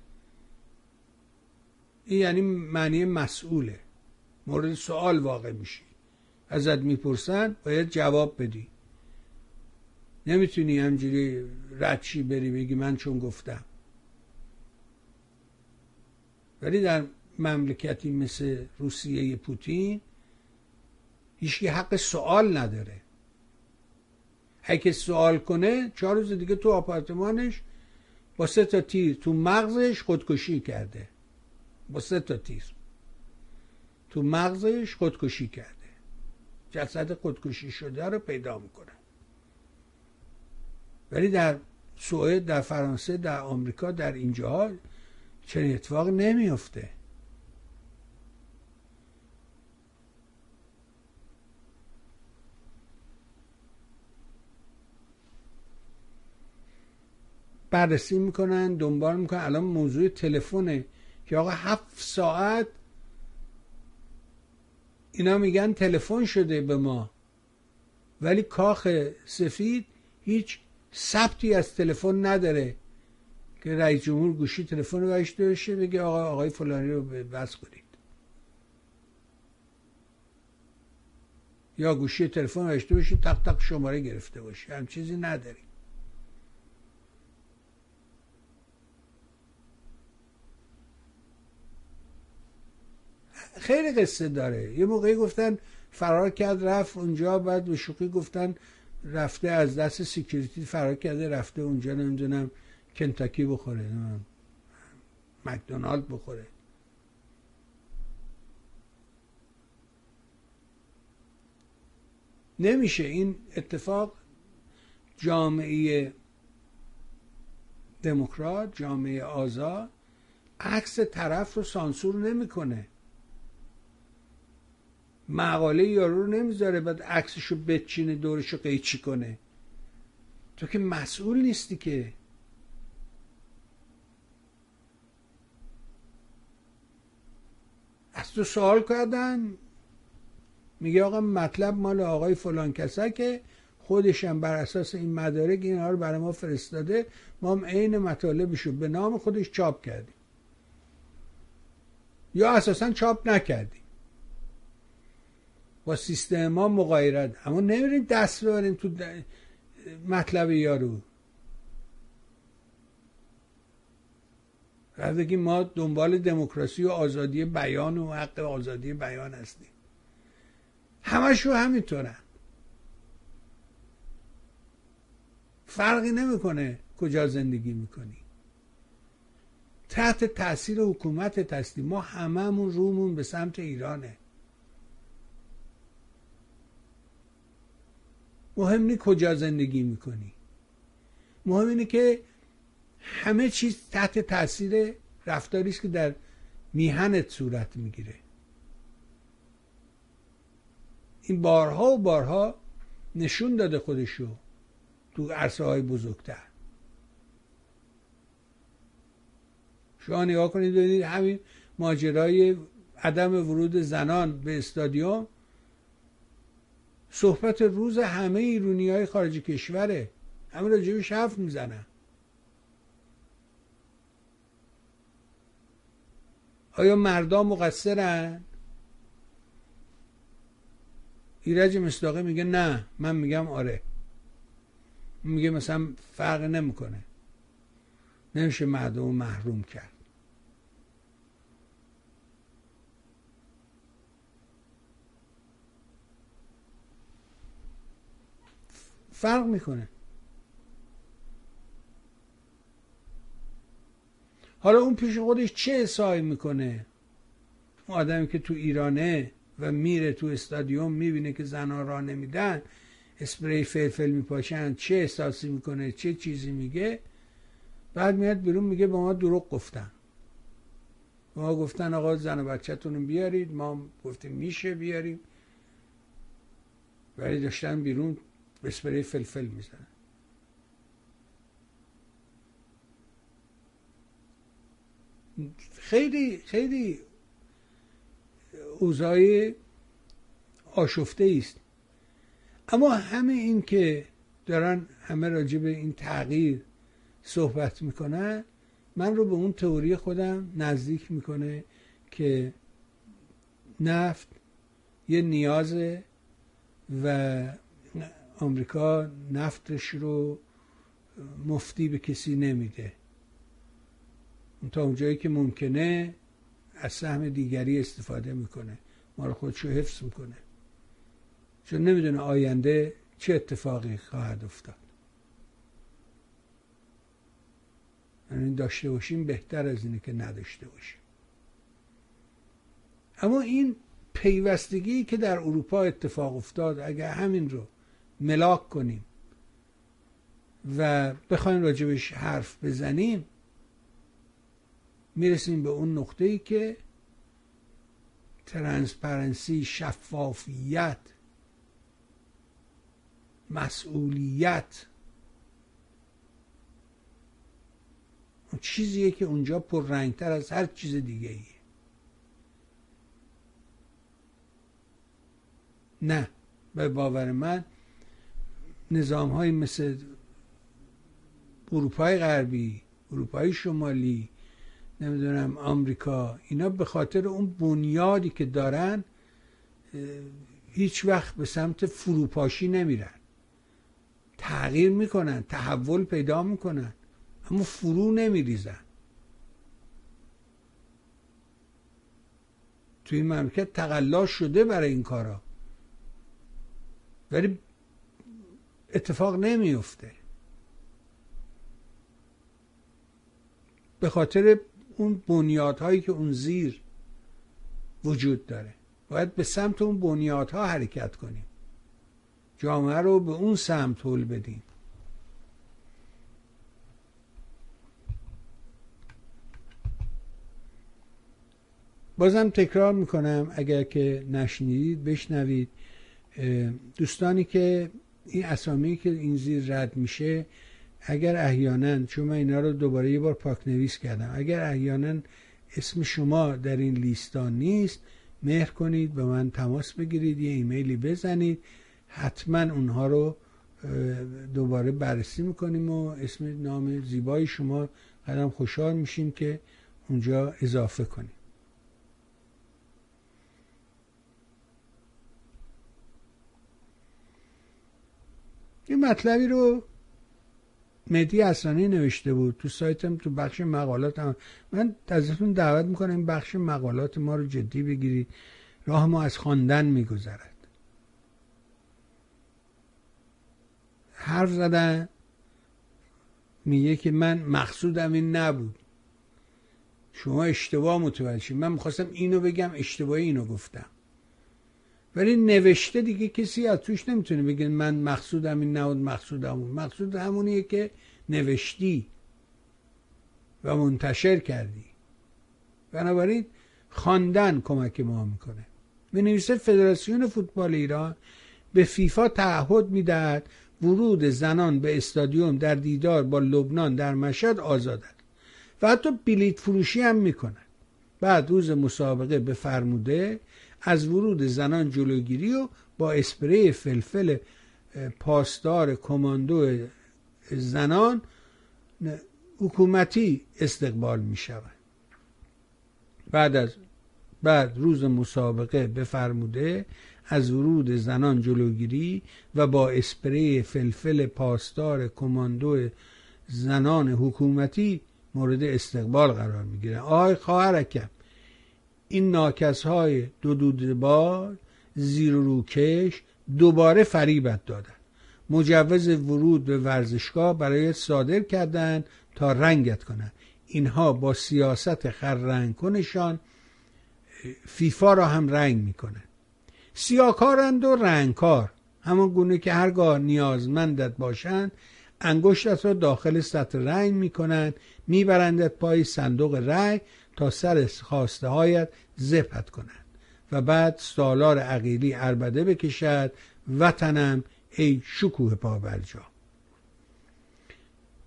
این یعنی معنی مسئوله. مورد سوال واقع میشی. ازت می‌پرسن باید جواب بدی. نمی‌تونی همجوری ردشی بری بگی من چون گفتم. ولی در مملکتی مثل روسیه پوتین هیچ حق سوال نداره. اگه سوال کنه چهار روز دیگه تو آپارتمانش با سه تا تیر تو مغزش خودکشی کرده. با سه تا تیر تو مغزش خودکشی کرده. جسد خودکشی شده رو پیدا می‌کنن ولی در سوئد در فرانسه در آمریکا در اینجاها چنین اتفاق نمیفته بررسی می‌کنن دنبال می‌کنن. الان موضوع تلفنه که آقا هفت ساعت اینا میگن تلفن شده به ما. ولی کاخ سفید هیچ ثبتی از تلفن نداره. که رئیس جمهور گوشی تلفن رو داشته باشه بگه آقا آقای فلانی رو بس کنید. یا گوشی تلفن داشته باشید تق تق شماره گرفته باشه. هم چیزی نداریم. خیلی قصه داره. یه موقعی گفتن فرار کرد رفت اونجا بعد به شوخی گفتن رفته از دست سیکیوریتی فرار کرده رفته اونجا نمی‌دونم کنتاکی بخوره مکدونالد بخوره. نمیشه. این اتفاق جامعه دموکرات جامعه آزاد عکس طرف رو سانسور نمی‌کنه. مقاله یارو رو نمی‌ذاره بعد عکسشو بچینه دورشو قیچی کنه. تو که مسئول نیستی که. از تو سوال کردن. میگه آقا مطلب مال آقای فلان کسا که خودشم بر اساس این مدارک اینها رو برای ما فرستاده. ما هم عین مطالبشو به نام خودش چاپ کردیم. یا اساسا چاپ نکردیم. با سیستم ما مغایرت. اما نمیریم دست ببریم تو مطلب یارو. بگیم ما دنبال دموکراسی و آزادی بیان و حق آزادی بیان هستیم. همشو همینطورن. فرقی نمی‌کنه کجا زندگی می‌کنی. تحت تاثیر حکومت هستیم ما هممون رومون به سمت ایرانه. مهم نیست کجا زندگی می‌کنی. مهم اینه که همه چیز تحت تاثیر رفتاری است که در میهنت صورت می‌گیره. این بارها و بارها نشون داده خودشو تو عرصه های بزرگتر. شما نگاه کنید ببینید همین ماجرای عدم ورود زنان به استادیوم. صحبت روز همه ایرونی های خارج کشوره. همه راجبش حرف می‌زنن. آیا مردم مقصرن؟ ایرج مصداقی میگه نه من میگم آره. میگه مثلا فرق نمی‌کنه. نمیشه مردم محروم کرد. فرق می‌کنه. حالا اون پیش خودش چه احسایی می‌کنه؟ اون آدمی که تو ایرانه و میره تو استادیوم می‌بینه که زنها را نمیدن اسپری فلفل میپاشن چه احساسی می‌کنه؟ چه چیزی میگه؟ بعد میاد بیرون میگه به ما دروغ گفتن. ما گفتن آقا زن و بچهتون بیارید ما گفتیم میشه بیاریم. ولی داشتن بیرون اسپری فلفل می‌زنن خیلی خیلی اوضاع آشفته است اما همه این که دارن همه راجع به این تغییر صحبت می‌کنن من رو به اون تئوری خودم نزدیک می‌کنه که نفت یه نیازه و آمریکا نفتش رو مفتی به کسی نمیده. تا اونجایی که ممکنه از سهم دیگری استفاده می‌کنه. ما رو خودشو حفظ می‌کنه. چون نمی‌دونه آینده چه اتفاقی خواهد افتاد. یعنی داشته باشیم بهتر از اینه که نداشته باشیم. اما این پیوستگی که در اروپا اتفاق افتاد اگر همین رو ملاک کنیم و بخوایم راجبش حرف بزنیم می‌رسیم به اون نقطه ای که transparency شفافیت مسئولیت اون چیزیه که اونجا پر رنگتر از هر چیز دیگه ایه نه به باور من نظام های مثل اروپای غربی اروپای شمالی نمی‌دونم آمریکا اینا به خاطر اون بنیادی که دارن هیچ وقت به سمت فروپاشی نمیرن. تغییر می‌کنن تحول پیدا می‌کنن اما فرو نمیریزن. توی این مملکت تقلا شده برای این کارا. ولی اتفاق نمیفته به خاطر اون بنیادهایی که اون زیر وجود داره. باید به سمت اون بنیادها حرکت کنیم. جامعه رو به اون سمت حل بدیم. بازم تکرار می‌کنم اگر که نشنیدید بشنوید. دوستانی که این اسامی که این زیر رد میشه اگر احیانا چون من اینا رو دوباره یه بار پاک نویس کردم اگر احیانا اسم شما در این لیستا نیست مهر کنید به من تماس بگیرید یه ایمیلی بزنید حتما اونها رو دوباره بررسی می‌کنیم و اسم نام زیبای شما قدم خوشحال میشیم که اونجا اضافه کنیم. این مطلبی رو مدی اصلانی نوشته بود. تو سایتم تو بخش مقالاتم من ازتون دعوت می‌کنم این بخش مقالات ما رو جدی بگیرید. راه ما از خواندن میگذرد. حرف زدن میگه که من مقصودم این نبود. شما اشتباه متوجه من می‌خواستم اینو بگم اشتباهی اینو گفتم. ولی نوشته دیگه کسی از توش نمی‌تونه بگه من مقصودم این نبود مقصودم اون مقصود همونیه که نوشتی و منتشر کردی. بنابراین خواندن کمک ما می‌کنه. می فدراسیون فوتبال ایران به فیفا تعهد می‌دهد ورود زنان به استادیوم در دیدار با لبنان در مشهد آزاد و حتی بلیت فروشی هم می‌کنن بعد روز مسابقه به فرموده از ورود زنان جلوگیری و با اسپری فلفل پاسدار کماندو زنان حکومتی استقبال می شود بعد از بعد روز مسابقه بفرموده از ورود زنان جلوگیری و با اسپری فلفل پاسدار کماندو زنان حکومتی مورد استقبال قرار می‌گیره آقای خواهرکم این ناکس های دو دودبار زیر روکش دوباره فریبت دادن. مجوز ورود به ورزشگاه برای صادر کردن تا رنگت کنند اینها با سیاست خررنگ کنشان فیفا را هم رنگ می‌کنن. سیاکارند و رنگکار. همان گونه که هرگاه نیازمندت باشند انگشتت را داخل سطح رنگ می‌کنند میبرندت پای صندوق رنگ تا سر خواسته هایت زپت کنند و بعد سالار عقیلی اربده بکشد وطنم ای شکوه پابرجا.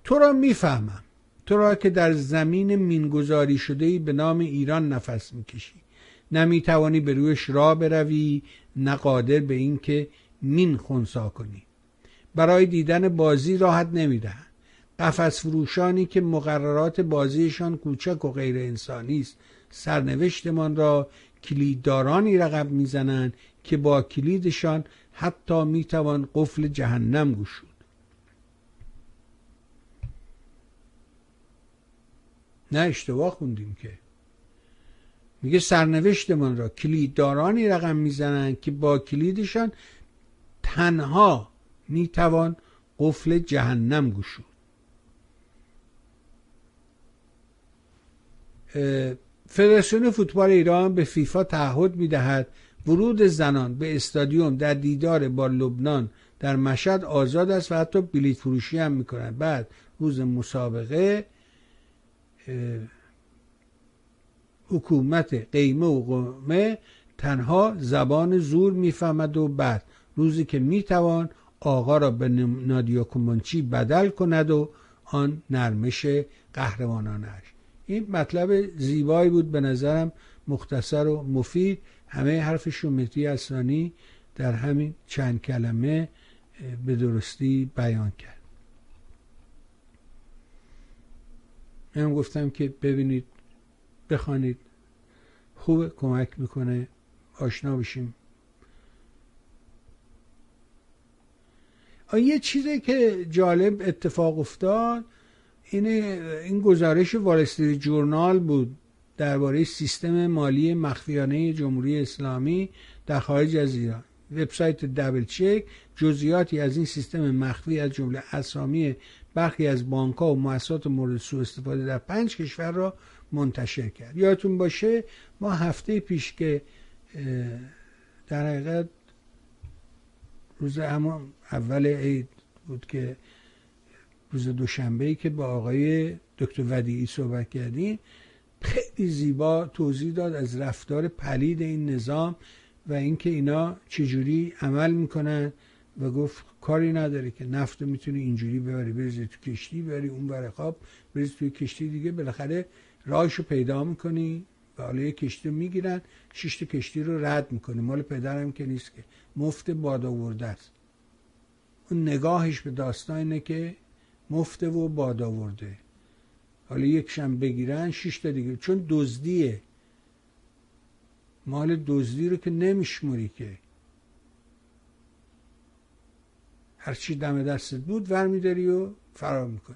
تو را می‌فهمم. تو را که در زمین مینگذاری شده به نام ایران نفس می‌کشی. نمی‌توانی به رویش راه بروی نه قادر به اینکه مین خونسا کنی. برای دیدن بازی راحت نمی‌دهند قفس فروشانی که مقررات بازیشان کوچک و غیر انسانی است. سرنوشتمان را کلیددارانی رقب می‌زنند که با کلیدشان حتی می‌توان قفل جهنم گشود. نه اشتباه خوندیم که. میگه سرنوشتمان را کلیددارانی رقم می‌زنند که با کلیدشان تنها می‌توان قفل جهنم گشود. فدراسیون فوتبال ایران به فیفا تعهد می‌دهد ورود زنان به استادیوم در دیدار با لبنان در مشهد آزاد است و حتی بلیت فروشی هم می‌کنند بعد روز مسابقه حکومت قیمه و قومه تنها زبان زور می‌فهمد و بعد روزی که می‌توان آقا را به نادیا کومانچی بدل کند و آن نرمش قهرمانانش. این مطلب زیبایی بود به نظرم مختصر و مفید. همه حرف شومتی اسانی در همین چند کلمه به درستی بیان کرد. من گفتم که ببینید بخوانید. خوب کمک می‌کنه. آشنا بشیم. یه چیزی که جالب اتفاق افتاد اینه این گزارش والستری جورنال بود درباره سیستم مالی مخفیانه جمهوری اسلامی در خارج از ایران. وبسایت دبل چک جزئیاتی از این سیستم مخفی از جمله اسامی برخی از بانکها و مؤسسات مورد سوء استفاده در پنج کشور را منتشر کرد. یادتون باشه ما هفته پیش که در حقیقت روز اما اول عید بود که روز دوشنبه که با آقای دکتر ودیعی صحبت کردیم خیلی زیبا توضیح داد از رفتار پلید این نظام و اینکه اینا چجوری عمل می‌کنن و گفت کاری نداره که نفت رو می‌تونی اینجوری ببری بریزی تو کشتی ببری اون بر خواب بریزی توی کشتی دیگه. بالاخره راهشو پیدا می‌کنی و حالا یه کشتی رو می‌گیرن شش کشتی رو رد می‌کنی. مال پدرم که نیست که. مفت باد آورده است. اون نگاهش به داستان اینه که مفته و باد آورده. حالا یکشم بگیرن شش تا دیگه. چون دزدیه. مال دزدی رو که نمیشموری که. هرچی دم دستت بود ور میداری و فرار می‌کنی.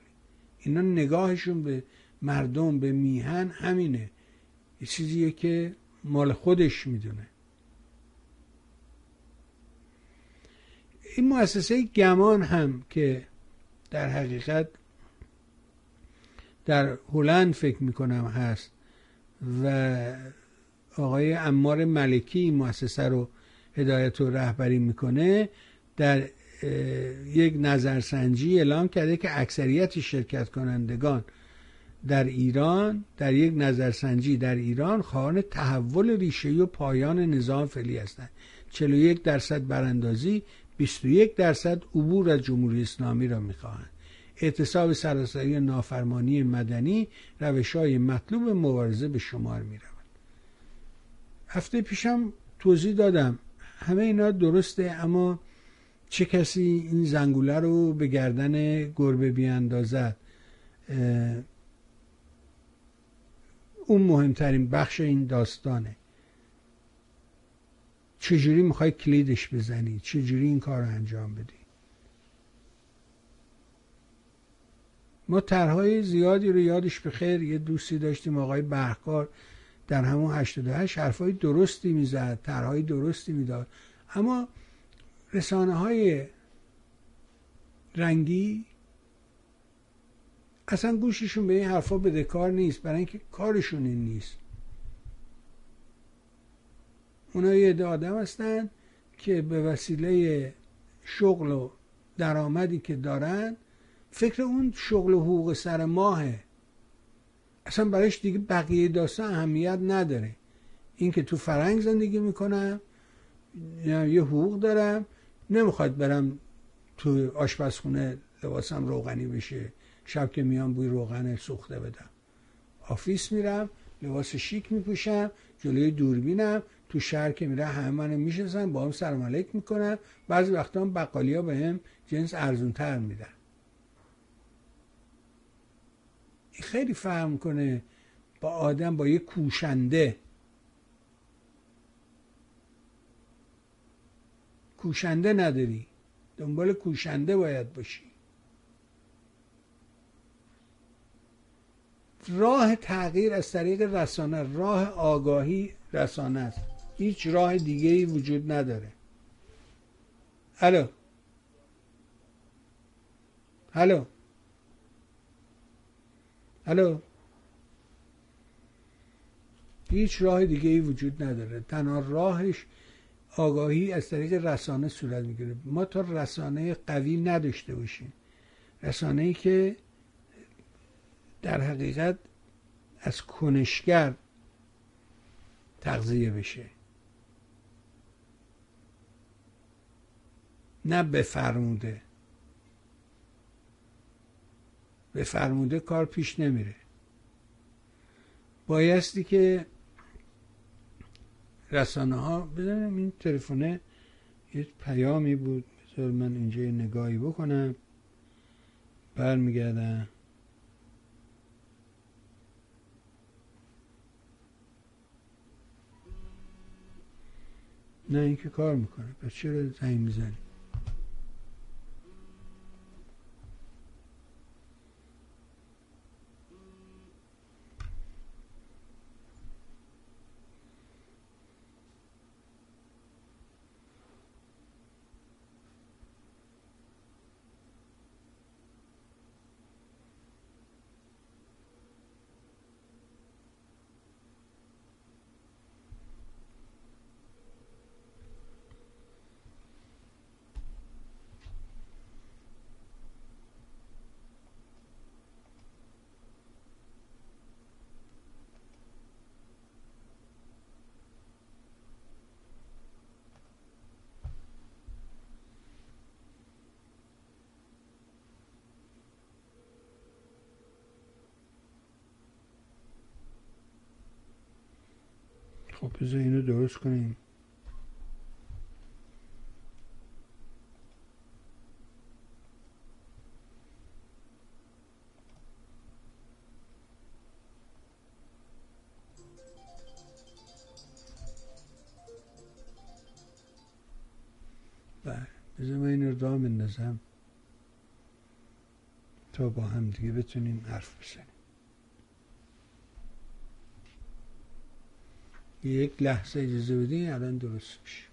اینا نگاهشون به مردم به میهن همینه. یه چیزیه که مال خودش می‌دونه. این مؤسسه گمان هم که در حقیقت در هلند فکر می‌کنم هست و آقای امار ملکی این مؤسسه رو هدایت و رهبری می‌کنه در یک نظرسنجی اعلام کرده که اکثریت شرکت کنندگان در ایران در یک نظرسنجی در ایران خواهان تحول ریشه و پایان نظام فعلی هستند. 41 درصد براندازی 21 درصد عبور از جمهوری اسلامی را می‌خواهند. اعتصاب سراسری نافرمانی مدنی روش های مطلوب مبارزه به شمار می روند هفته پیشم توضیح دادم. همه اینا درسته اما چه کسی این زنگوله رو به گردن گربه بیاندازد؟ اون مهمترین بخش این داستانه. چجوری می‌خوای کلیدش بزنی؟ چجوری این کار رو انجام بدی؟ ما طرحهای زیادی رو یادش به خیر یه دوستی داشتیم آقای برکار در همون 88 حرفای درستی می‌زد طرحهای درستی می‌داد. اما رسانه های رنگی اصلا گوششون به این حرفا بده کار نیست. برای اینکه کارشون این نیست. اونا یه عده آدم هستن که به وسیله شغل و درآمدی که دارن فکر اون شغل و حقوق سر ماهه. اصلا برایش دیگه بقیه داستان اهمیت نداره. این که تو فرنگ زندگی می‌کنم یه حقوق دارم نمی‌خواد برم تو آشپزخونه لباسم روغنی بشه شب که میام بوی روغن سوخته بدم. office میرم لباس شیک میپوشم جلوی دوربینم تو شهر که میره همه منو می‌شناسن با هم سلام علیک می‌کنن. بعضی وقتا هم بقالی ها به هم جنس ارزون تر میدن خیلی فهم کنه با آدم با یه کوشنده. کوشنده نداری. دنبال کوشنده باید باشی. راه تغییر از طریق رسانه راه آگاهی رسانه است. هیچ راه دیگه ای وجود نداره. الو. الو. الو. هیچ راه دیگه ای وجود نداره. تنها راهش آگاهی از طریق رسانه صورت می‌گیره. ما تا رسانه قوی نداشته باشیم. رسانه ای که در حقیقت از کنشگر تغذیه بشه. نه بفرموده. به فرموده کار پیش نمیره. بایستی که رسانه ها بزنم این تلفنه یه پیامی بود بذار من اینجا یه نگاهی بکنم. برمیگردم. نه اینکه کار می‌کنه. پس چرا زنگ می‌زنی خب بذار اینو درست کنیم. بله بذار من این رو مندازم تا با هم دیگه بتونیم حرف بزنیم. یک لحظه اجازه بدین الان درست میشه.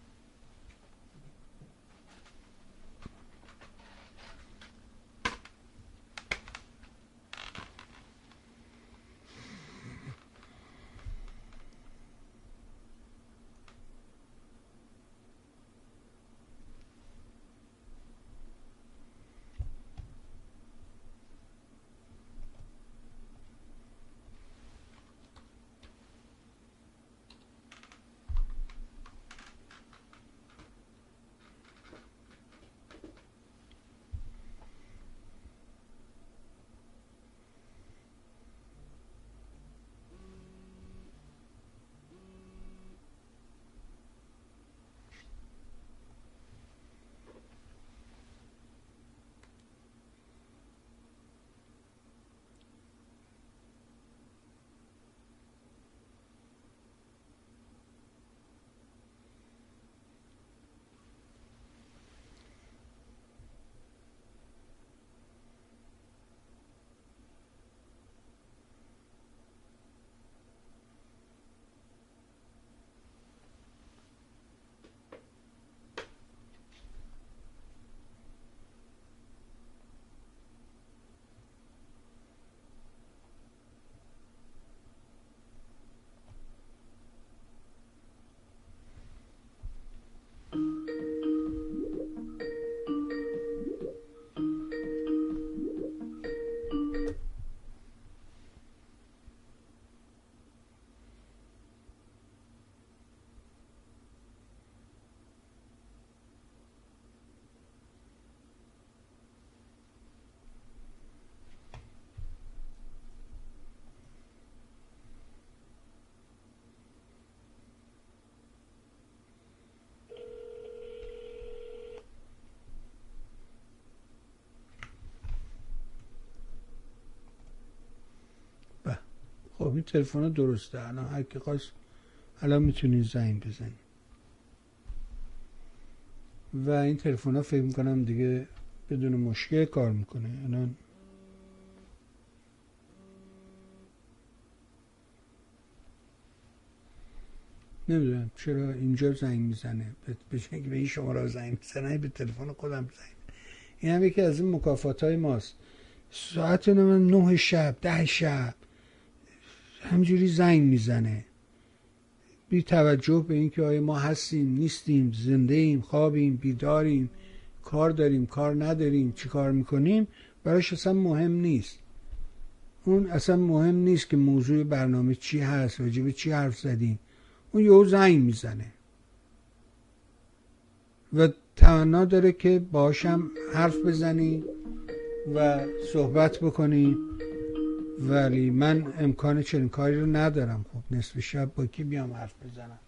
این تلفن درسته. الان هر کی خواست الان می‌تونی زنگ بزنی. و این تلفن ها فکر می‌کنم دیگه بدون مشکل کار می‌کنه. الان نمی‌دونم چرا اینجا زنگ می‌زنه. که به این شماره زنگ می‌زنه. به تلفن خودم زنگ این هم یکی از این مکافات های ماست. ساعت نه شب ده شب. همجوری زنگ می‌زنه. بی توجه به اینکه آیا ما هستیم نیستیم زنده ایم خوابیم بیداریم کار داریم کار نداریم چی کار می‌کنیم؟ براش اصلا مهم نیست. اون اصلا مهم نیست که موضوع برنامه چی هست راجب چی حرف زدیم. اون یهو زنگ می‌زنه. و تمنا داره که باشم حرف بزنی و صحبت بکنی. ولی من امکان چنین کاری رو ندارم. خب نصف شب با کی بیام حرف بزنم؟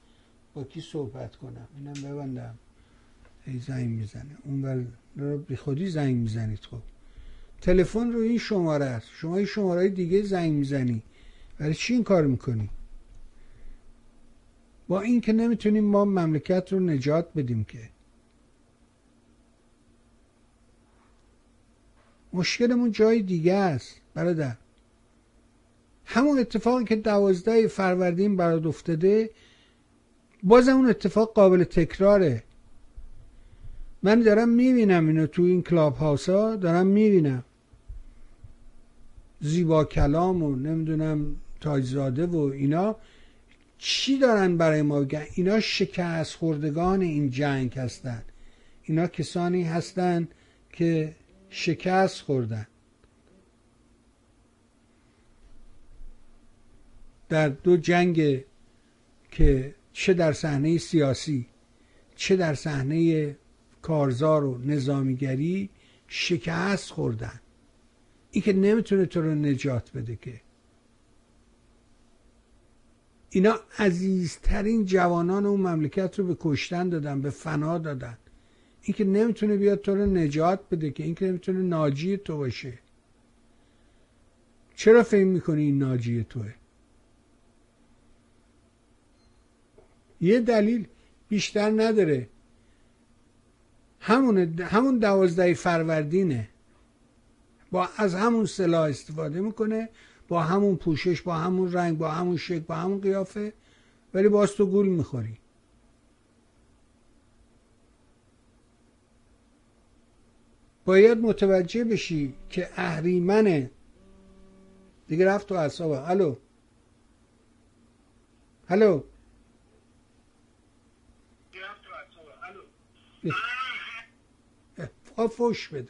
با کی صحبت کنم؟ اینم ببندم. ای زنگ می‌زنه. اون رو بی خودی زنگ می‌زنید. خب تلفن رو این شماره است. شما این شماره دیگه زنگ می‌زنی. برای چی این کار می‌کنی؟ با این که نمی‌تونیم ما مملکت رو نجات بدیم که. مشکلمون جای دیگه است برادر. همون اتفاقی که دوازده فروردین برات افتاده باز اون اتفاق قابل تکراره. من دارم می‌بینم اینو تو این کلاب هاوس ها دارم می‌بینم. زیبا کلام و نمی‌دونم تاجزاده و اینا چی دارن برای ما بگن اینا شکست خوردگان این جنگ هستن. اینا کسانی هستند که شکست خوردن. در دو جنگ که چه در صحنه سیاسی چه در صحنه کارزار و نظامیگری شکست خوردن. این که نمی‌تونه تو رو نجات بده که. اینا عزیزترین جوانان اون مملکت رو به کشتن دادن به فنا دادن. این که نمی‌تونه بیاد تو رو نجات بده که. این که نمی‌تونه ناجی تو باشه. چرا فکر می‌کنی این ناجی توه؟ یه دلیل بیشتر نداره. همون همون دوازده فروردینه. با از همون سلاح استفاده می‌کنه با همون پوشش با همون رنگ با همون شکل با همون قیافه ولی باز تو گول می‌خوری. باید متوجه بشی که اهریمنه. دیگه رفت تو اعصابه الو. الو. فوش بده.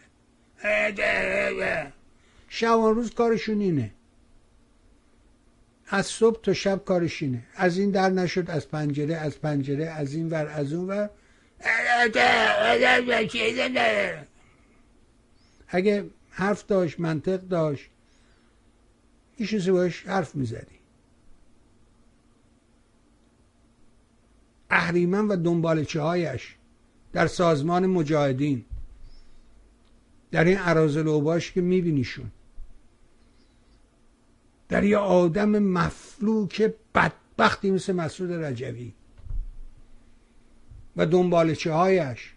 شبان روز کارشون اینه. از صبح تا شب کارش اینه. از این در نشد از پنجره از پنجره از این ور از اون ور. اگه حرف داشت منطق داشت ایشون باش حرف می‌زدی. اهریمن و دنبالچه هایش در سازمان مجاهدین. در این عرازل اوباش که میبینیشون. در یه آدم مفلوک بدبختی مثل مسعود رجوی. و دنبالچه هایش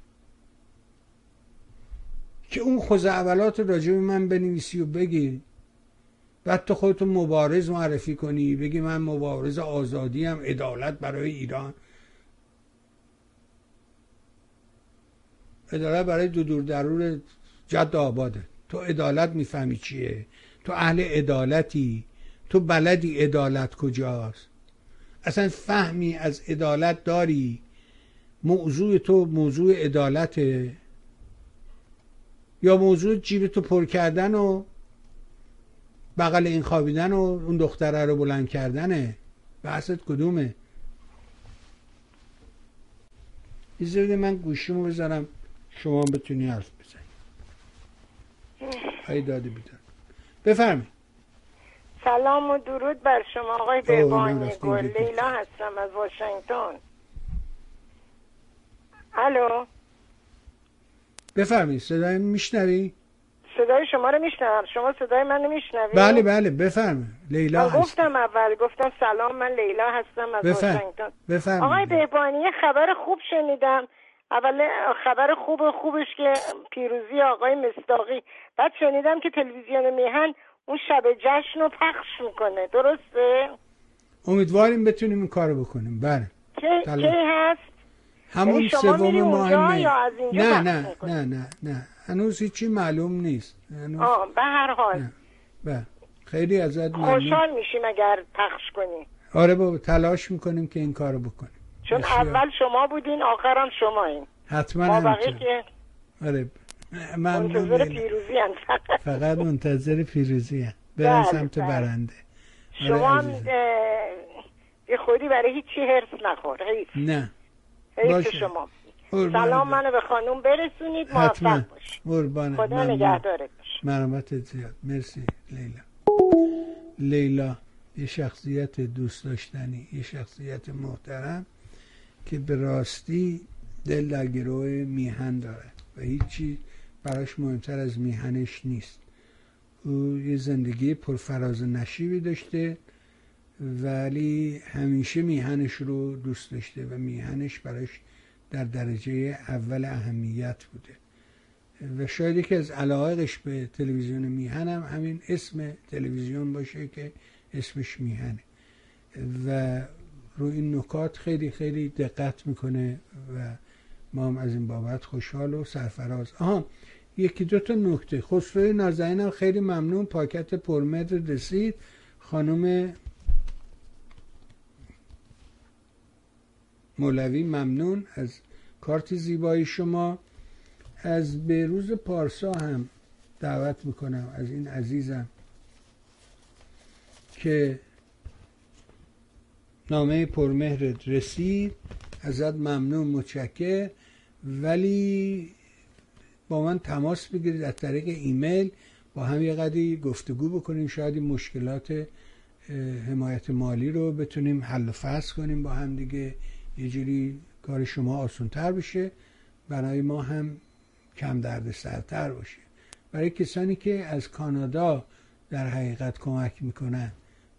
که اون خوز اولات راجع من بنویسی و بگی. بعد تو خودتو مبارز معرفی کنی. بگی من مبارز آزادی هم عدالت برای ایران. عدالت برای دو دور درور جد آباده. تو عدالت می‌فهمی چیه؟ تو اهل عدالتی؟ تو بلدی عدالت کجاست؟ اصلا فهمی از عدالت داری؟ موضوع تو موضوع عدالته. یا موضوع جیب تو پر کردن و بغل این خوابیدن و اون دختره رو بلند کردنه. بحثت کدومه؟ ایزه من گوشیمو بذارم. شما بتونی حرف بزنی. های داده بیدار. بفرمی سلام و درود بر شما آقای بهبانی گل لیلا هستم از واشنگتن. الو؟ بفرمی صدای میشنوی؟ صدای شما رو میشنوم. شما صدای من میشنوی؟ بله بله بفرمی لیلا هست. گفتم اول گفتم سلام من لیلا هستم از بفرم. واشنگتن. بفرم. آقای بهبانی خبر خوب شنیدم. اول خبر خوب خوبش که پیروزی آقای مصداقی. بعد شنیدم که تلویزیون میهن اون شب جشن رو پخش می‌کنه. درسته؟ امیدواریم بتونیم این کارو بکنیم. بله. کی هست؟ همون یعنی سوم ماه نه نه نه نه نه نه. هنوز هیچی معلوم نیست. هنوز... آه به هر حال. به خیلی ازت خوشحال میشیم اگر پخش کنیم آره بابا تلاش می‌کنیم که این کارو بکنیم. چون اول شما بودین آخرم شما این حتما ما که آره منتظر پیروزی فقط [LAUGHS] فقط منتظر پیروزی هم برن بله، سمت بله. برنده. شما هم یه خودی برای هیچی حرف نخور نه. باشه. شما. سلام منو به خانوم برسونید موفق باش قربانه خدا نگهدارت باش زیاد. مرسی لیلا. لیلا یه شخصیت دوست داشتنی یه شخصیت محترم. که به راستی دل در گروه میهن داره و هیچی براش مهمتر از میهنش نیست. او یه زندگی پرفراز نشیبی داشته ولی همیشه میهنش رو دوست داشته و میهنش براش در درجه اول اهمیت بوده. و شاید یکی از علاقش به تلویزیون میهن هم همین اسم تلویزیون باشه که اسمش میهنه. و رو این نکات خیلی خیلی دقت می‌کنه و ما هم از این بابت خوشحال و سرفراز. آها یکی دو تا نکته. خسروی نازنینم خیلی ممنون. پاکت پرمدر رسید. خانم مولوی ممنون از کارت زیبایی شما. از بیروز پارسا هم دعوت می‌کنم از این عزیزم که نامه پرمهر رسید ازت ممنون متشکر. ولی با من تماس بگیرید از طریق ایمیل. با هم یه قدری گفتگو بکنیم شاید این مشکلات حمایت مالی رو بتونیم حل و فصل کنیم با هم دیگه. یه جوری کار شما آسان تر بشه. برای ما هم کم درد سرتر باشه. برای کسانی که از کانادا در حقیقت کمک می‌کنن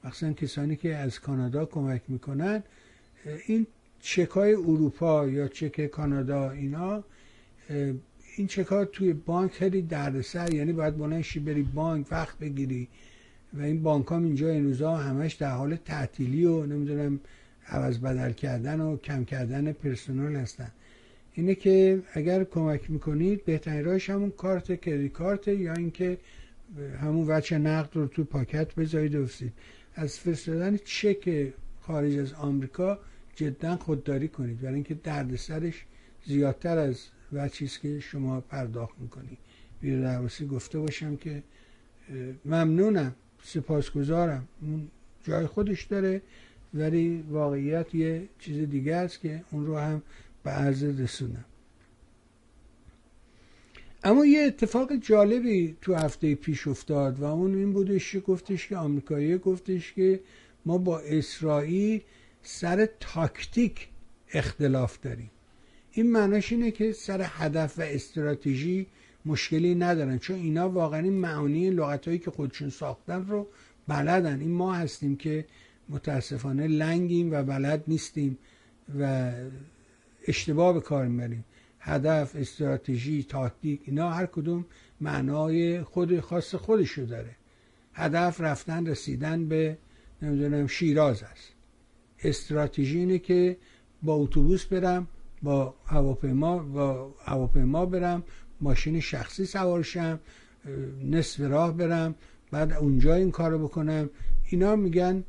مخصوصا کسانی که از کانادا کمک می‌کنن این چکای اروپا یا چک کانادا اینا این چکار توی بانک خیلی دردسر یعنی باید بلنشی بری بانک وقت بگیری و این بانک هم اینجا این روزا همش در حال تعطیلی و نمی‌دونم عوض بدل کردن و کم کردن پرسنل هستن. اینه که اگر کمک می‌کنید بهترین راهش همون کارت کردیت کارت یا اینکه همون وچه نقد رو تو پاکت بذارید و از فرستادن چک خارج از آمریکا جدا خودداری کنید. برای اینکه دردسرش زیادتر از وچیست که شما پرداخت می‌کنید. بیر گفته باشم که ممنونم سپاسگزارم. اون جای خودش داره ولی واقعیت یه چیز دیگه است که اون رو هم به عرض رسونم. اما یه اتفاق جالبی تو هفته پیش افتاد و اون این بودش که گفتش که آمریکایی گفتش که ما با اسرائیل سر تاکتیک اختلاف داریم. این معناش اینه که سر هدف و استراتژی مشکلی ندارن چون اینا واقعا معانی لغت هایی که خودشون ساختن رو بلدن. این ما هستیم که متاسفانه لنگیم و بلد نیستیم و اشتباه به کار می‌بریم. هدف استراتژی تاکتیک اینا هر کدوم معنای خود خاص خودشو داره. هدف رفتن رسیدن به نمی‌دونم شیراز است. استراتژی اینه که با اتوبوس برم با هواپیما با هواپیما برم ماشین شخصی سوارشم نصف راه برم بعد اونجا این کارو بکنم. اینا میگن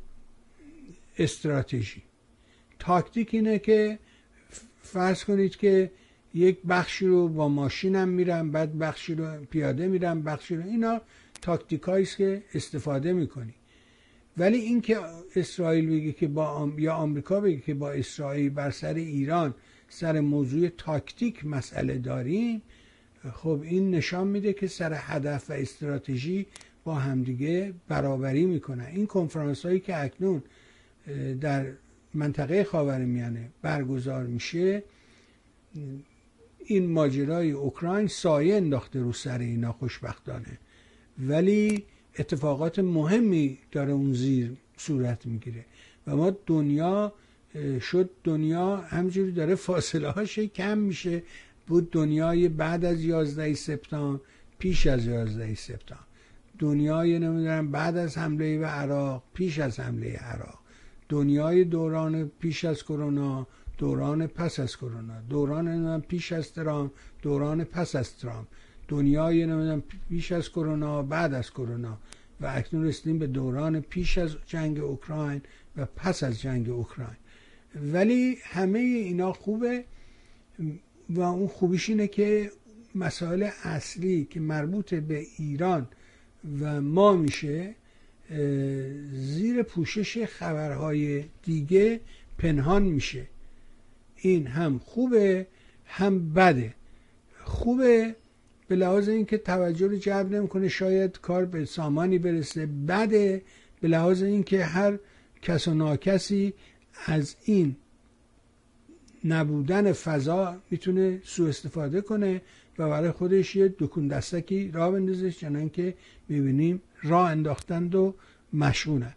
استراتژی. تاکتیک اینه که فرض کنید که یک بخشی رو با ماشینم میرم بعد بخشی رو پیاده میرم بخشی رو اینا تاکتیکایی است که استفاده می‌کنی. ولی اینکه اسرائیل بگه که با یا آمریکا بگه که با اسرائیل بر سر ایران سر موضوع تاکتیک مسئله داریم خب این نشان میده که سر هدف و استراتژی با همدیگه برابری می‌کنن. این کنفرانس هایی که اکنون در منطقه خاورمیانه برگزار میشه این ماجرای اوکراین سایه انداخته رو سر اینا خوشبختانه. ولی اتفاقات مهمی داره اون زیر صورت می‌گیره. و ما دنیا شد دنیا همجوری داره فاصله هاش کم میشه. بود دنیای بعد از 11 سپتامبر پیش از 11 سپتامبر. دنیای نمی‌دونم بعد از حمله به عراق پیش از حمله عراق. دنیای دوران پیش از کرونا دوران پس از کرونا دوران پیش از ترام دوران پس از ترام دنیای نمی‌دونم پیش از کرونا بعد از کرونا. و اکنون رسیدیم به دوران پیش از جنگ اوکراین و پس از جنگ اوکراین. ولی همه اینا خوبه و اون خوبیش اینه که مسائل اصلی که مربوط به ایران و ما میشه زیر پوشش خبرهای دیگه پنهان میشه. این هم خوبه هم بده. خوبه به لحاظ اینکه توجه رو جلب نمی‌کنه شاید کار به سامانی برسه. بده به لحاظ اینکه هر کس و ناکسی از این نبودن فضا می‌تونه سوء استفاده کنه و برای خودش یه دکون دستکی راه بندازه چنان که می‌بینیم راه انداختند و مشغونه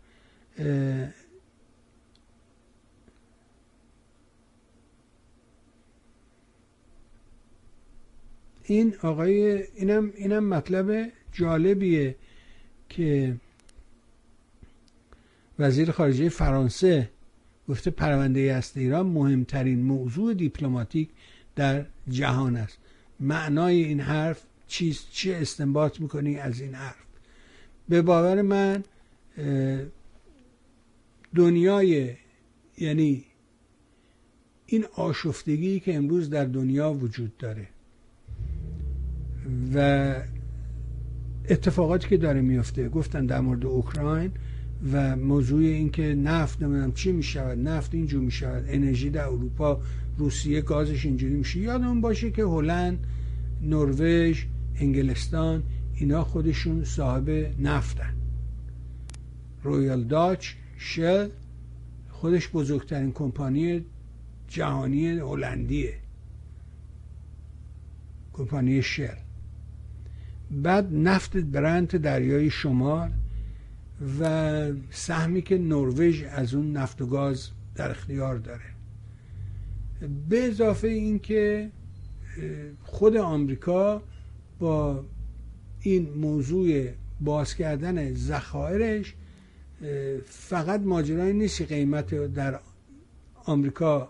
این آقای اینم اینم مطلب جالبیه که وزیر خارجه فرانسه گفته پرونده است ایران مهمترین موضوع دیپلماتیک در جهان است. معنای این حرف چیست چه استنباط می‌کنی از این حرف؟ به باور من دنیای یعنی این آشفتگی که امروز در دنیا وجود داره و اتفاقاتی که داره میفته. گفتن در مورد اوکراین و موضوع اینکه نفت نمی‌دونم چی می‌شود نفت اینجور می‌شود. انرژی در اروپا روسیه گازش اینجوری میشه. یادمون باشه که هلند نروژ انگلستان اینا خودشون صاحب نفتن. رویال داچ شل خودش بزرگترین کمپانی جهانی هلندیه. کمپانی شل. بعد نفت برند دریای شمال و سهمی که نروژ از اون نفت و گاز در اختیار داره. به اضافه اینکه خود آمریکا با این موضوع باز کردن ذخایرش فقط ماجرایی نیست قیمت در آمریکا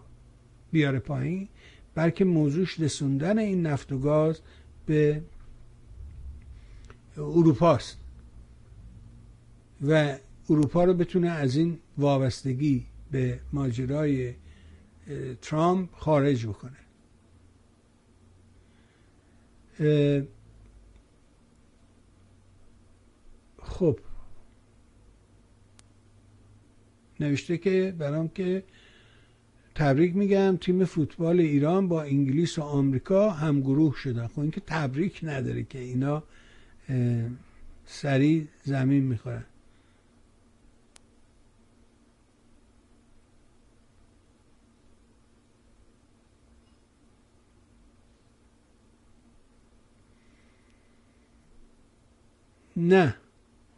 بیاره پایین بلکه موضوعش رسوندن این نفت و گاز به اروپاست. و اروپا رو بتونه از این وابستگی به ماجرای ترامپ خارج بکنه. خب. نوشته که برام که تبریک میگم تیم فوتبال ایران با انگلیس و آمریکا همگروه شدن. خب اینکه تبریک نداره که اینا سریع زمین می‌خورن. نه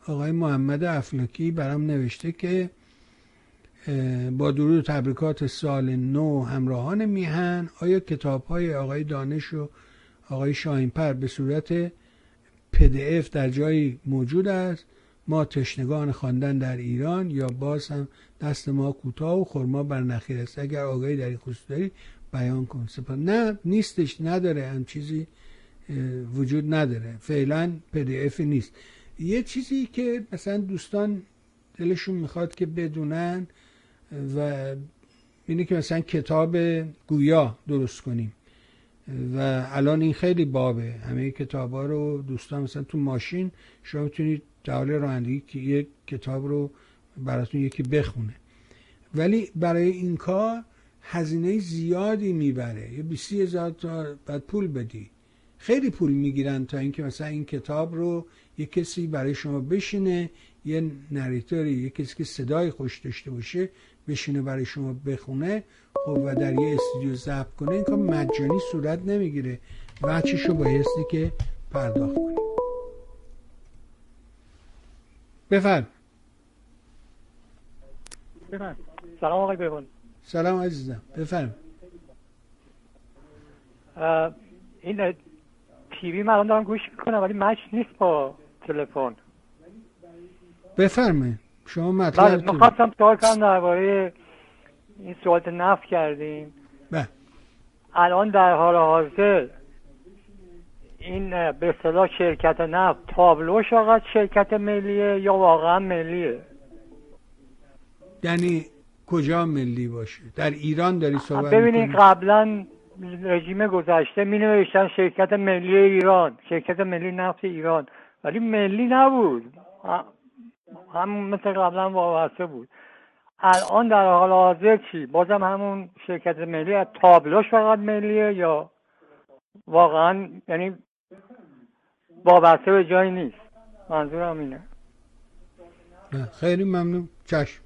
آقای محمد افلاکی برام نوشته که با درود تبریکات سال نو همراهان میهن. آیا کتاب های آقای دانش و آقای شاینپر به صورت پدف در جایی موجود است. ما تشنگان خواندن در ایران یا باز هم دست ما کوتاه و خورما بر نخیر است. اگر آگاهی در این خصوص داری بیان کن. سپا نه نیستش نداره. هم چیزی وجود نداره. فعلا پدف نیست. یه چیزی که مثلا دوستان دلشون می‌خواد که بدونن و اینه که مثلا کتاب گویا درست کنیم. و الان این خیلی بابه. همه کتاب ها رو دوستان مثلا تو ماشین شما می‌تونید در رانندگی که یک کتاب رو براتون یکی بخونه. ولی برای این کار هزینه زیادی می‌بره. یه بیسی هزار تا بعد پول بدی. خیلی پول می‌گیرن تا اینکه مثلا این کتاب رو یه کسی برای شما بشینه یه نریتوری یه کسی که صدای خوش داشته باشه بشینه برای شما بخونه خب و در یه استودیو ضبط کنه این کار مجانی صورت نمی‌گیره. رو بایستی که پرداخت کنی. بفرم. بفرم. سلام آقای بهبان سلام عزیزم. بفرم. این تیوی من دارم گوش می‌کنم ولی مچ نیست با تلفن. بفرمایید. شما مطلب بله می‌خواستم سوال کنم درباره این سوالت نفت کردیم بله. الان در حال حاضر این به اصطلاح شرکت نفت تابلوش فقط شرکت ملیه یا واقعا ملیه؟ یعنی کجا ملی باشه؟ در ایران داری صحبت ببینید قبلا رژیم گذشته می نوشتن شرکت ملی ایران شرکت ملی نفت ایران. ولی ملی نبود. هم مثل قبلا وابسته بود. الان در حال حاضر چی؟ بازم همون شرکت ملی تابلوش فقط ملیه یا واقعا یعنی وابسته به جایی نیست؟ منظورم اینه. خیلی ممنون. چشم.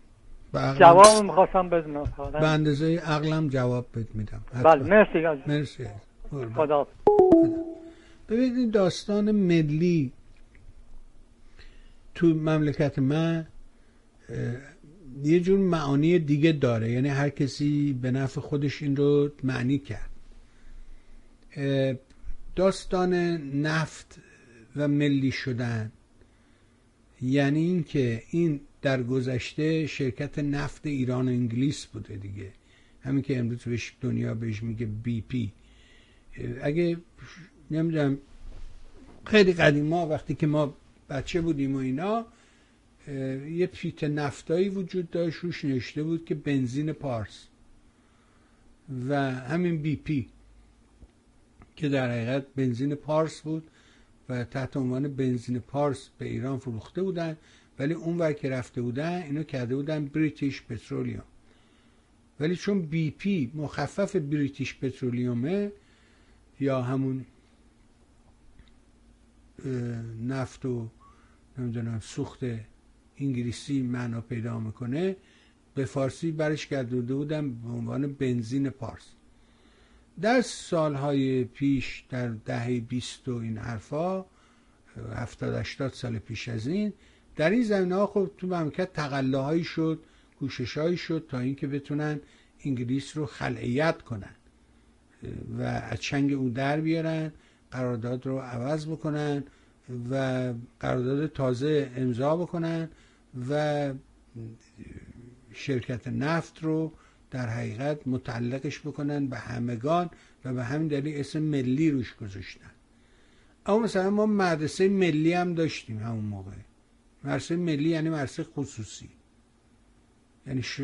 جواب می‌خواستم بدونم. به اندازه عقلم جواب بد میدم. بله مرسی. مرسی. خدا. ببینید داستان ملی تو مملکت من یه جور معانی دیگه داره. یعنی هر کسی به نفع خودش این رو معنی کرد. داستان نفت و ملی شدن. یعنی اینکه این در گذشته شرکت نفت ایران انگلیس بوده دیگه. همین که امروز بهش دنیا بهش میگه BP. اگه نمی‌دونم خیلی قدیما وقتی که ما بچه بودیم و اینا یه پیت نفتایی وجود داشت روش نوشته بود که بنزین پارس و همین BP که در حقیقت بنزین پارس بود و تحت عنوان بنزین پارس به ایران فروخته بودن ولی اون ور که رفته بودن اینو کرده بودن بریتیش پترولیوم ولی چون بی پی مخفف بریتیش پترولیومه یا همون نفت و نمی‌دونم سوخت انگلیسی معنا پیدا می‌کنه به فارسی برش گردوده بودم به عنوان بنزین پارس. در سالهای پیش در دهه بیست و این حرفا هفتاد اشتاد سال پیش از این در این زمینه ها خب تو مملکت تقلاهایی شد کوششهایی شد تا اینکه بتونن انگلیس رو خلعیت کنن. و از چنگ او در بیارن. قرارداد رو عوض بکنن و قرارداد تازه امضا بکنن و شرکت نفت رو در حقیقت متعلقش بکنن به همگان و به همین دلیل اسم ملی روش گذاشتن. اما مثلا ما مدرسه ملی هم داشتیم همون موقع. مدرسه ملی یعنی مدرسه خصوصی. یعنی ش...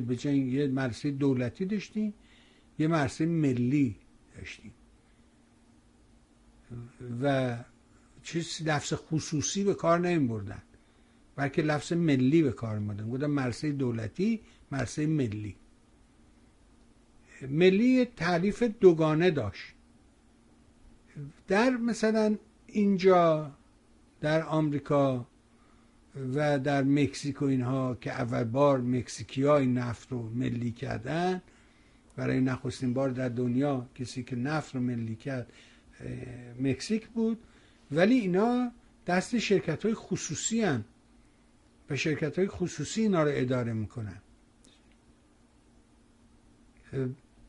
به یه مدرسه دولتی داشتیم یه مدرسه ملی داشتیم. و چیز لفظ خصوصی به کار نمی بردن بلکه لفظ ملی به کار بردن گفتن مدرسه دولتی مدرسه ملی. ملی تعریف دوگانه داشت. در مثلا اینجا در آمریکا و در مکزیک اینها که اول بار مکزیکی ها این نفت رو ملی کردن برای نخستین بار در دنیا کسی که نفت رو ملی کرد مکزیک بود ولی اینا دست شرکت های خصوصی هم و شرکت های خصوصی اینا رو اداره می‌کنن.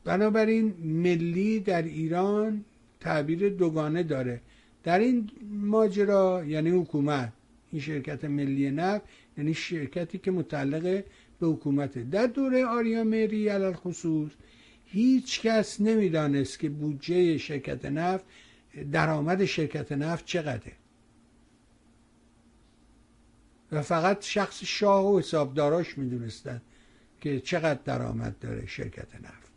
بنابراین ملی در ایران تعبیر دوگانه داره. در این ماجرا یعنی حکومت این شرکت ملی نفت یعنی شرکتی که متعلق به حکومت در دوره آریا مری علال خصوص هیچ کس نمی‌دانست که بودجه شرکت نفت درآمد شرکت نفت چقدره؟ و فقط شخص شاه و حسابداراش می‌دونستن که چقدر درآمد داره شرکت نفت.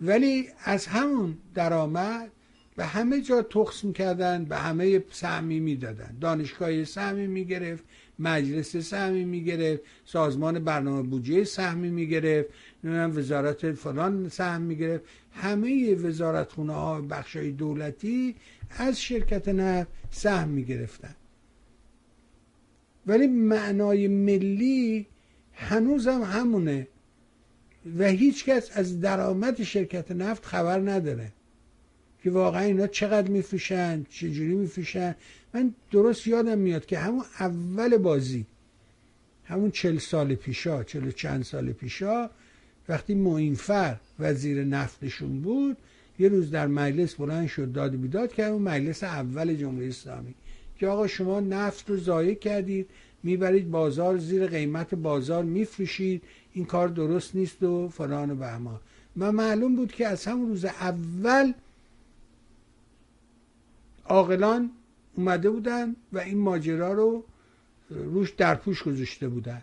ولی از همون درآمد به همه جا تخص می‌کردن به همه سهمی می‌دادن. دانشگاه سهمی می‌گرفت مجلس سهمی می‌گرفت سازمان برنامه بودجه سهمی می‌گرفت وزارت فلان سهم می‌گرفت. همه وزارت خونه ها بخش های دولتی از شرکت نفت سهم می‌گرفتن. ولی معنای ملی هنوز هم همونه و هیچ کس از درآمد شرکت نفت خبر نداره که واقعا اینا چقدر میفروشن چجوری میفروشن. من درست یادم میاد که همون اول بازی همون چل سال پیشا چل چند سال پیشا وقتی معینفر وزیر نفتشون بود یه روز در مجلس بلند شد داد بیداد که اون مجلس اول جمهوری اسلامی که آقا شما نفت رو ضایع کردید می‌برید بازار زیر قیمت بازار میفروشید این کار درست نیست و فلان و بهمان. و معلوم بود که از همون روز اول عاقلان اومده بودن و این ماجرا رو روش درپوش گذاشته بودن.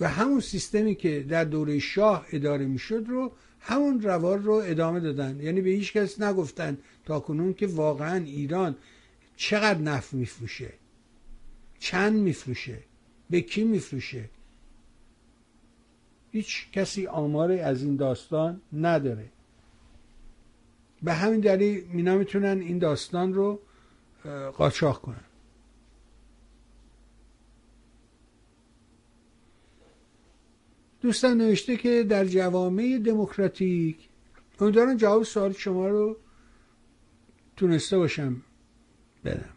و همون سیستمی که در دوره شاه اداره می‌شد رو همون روار رو ادامه دادن. یعنی به هیچ کس نگفتن تا کنون که واقعا ایران چقدر نفت میفروشه چند میفروشه به کی میفروشه. هیچ کسی آماری از این داستان نداره. به همین دلیل مینا می‌تونن این داستان رو قاچاق کنن. دوستان نوشته که در جوامع دموکراتیک امیدوارم جواب سوال شما رو تونسته باشم بدم.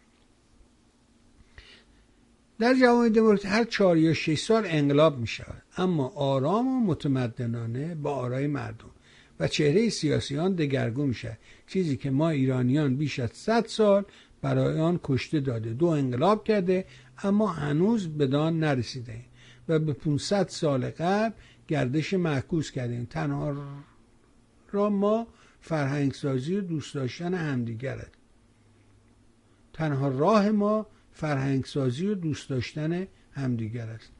در جوامع دموکراتیک هر چهار یا شش سال انقلاب می شود اما آرام و متمدنانه با آرای مردم و چهره سیاسیان دگرگون میشه چیزی که ما ایرانیان بیش از 100 سال برای آن کشته داده دو انقلاب کرده اما هنوز بدان نرسیده و به 500 سال قبل گردش معکوس کردیم. تنها را ما فرهنگ سازی و دوست داشتن همدیگره تنها راه ما فرهنگ سازی و دوست داشتن همدیگر است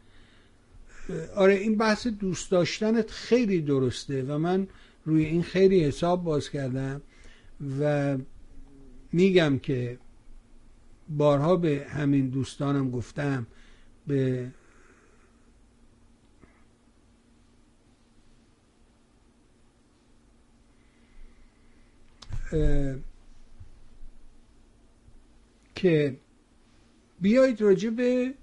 آره این بحث دوست داشتنت خیلی درسته و من روی این خیلی حساب باز کردم و میگم که بارها به همین دوستانم گفتم به که بیایید راجع به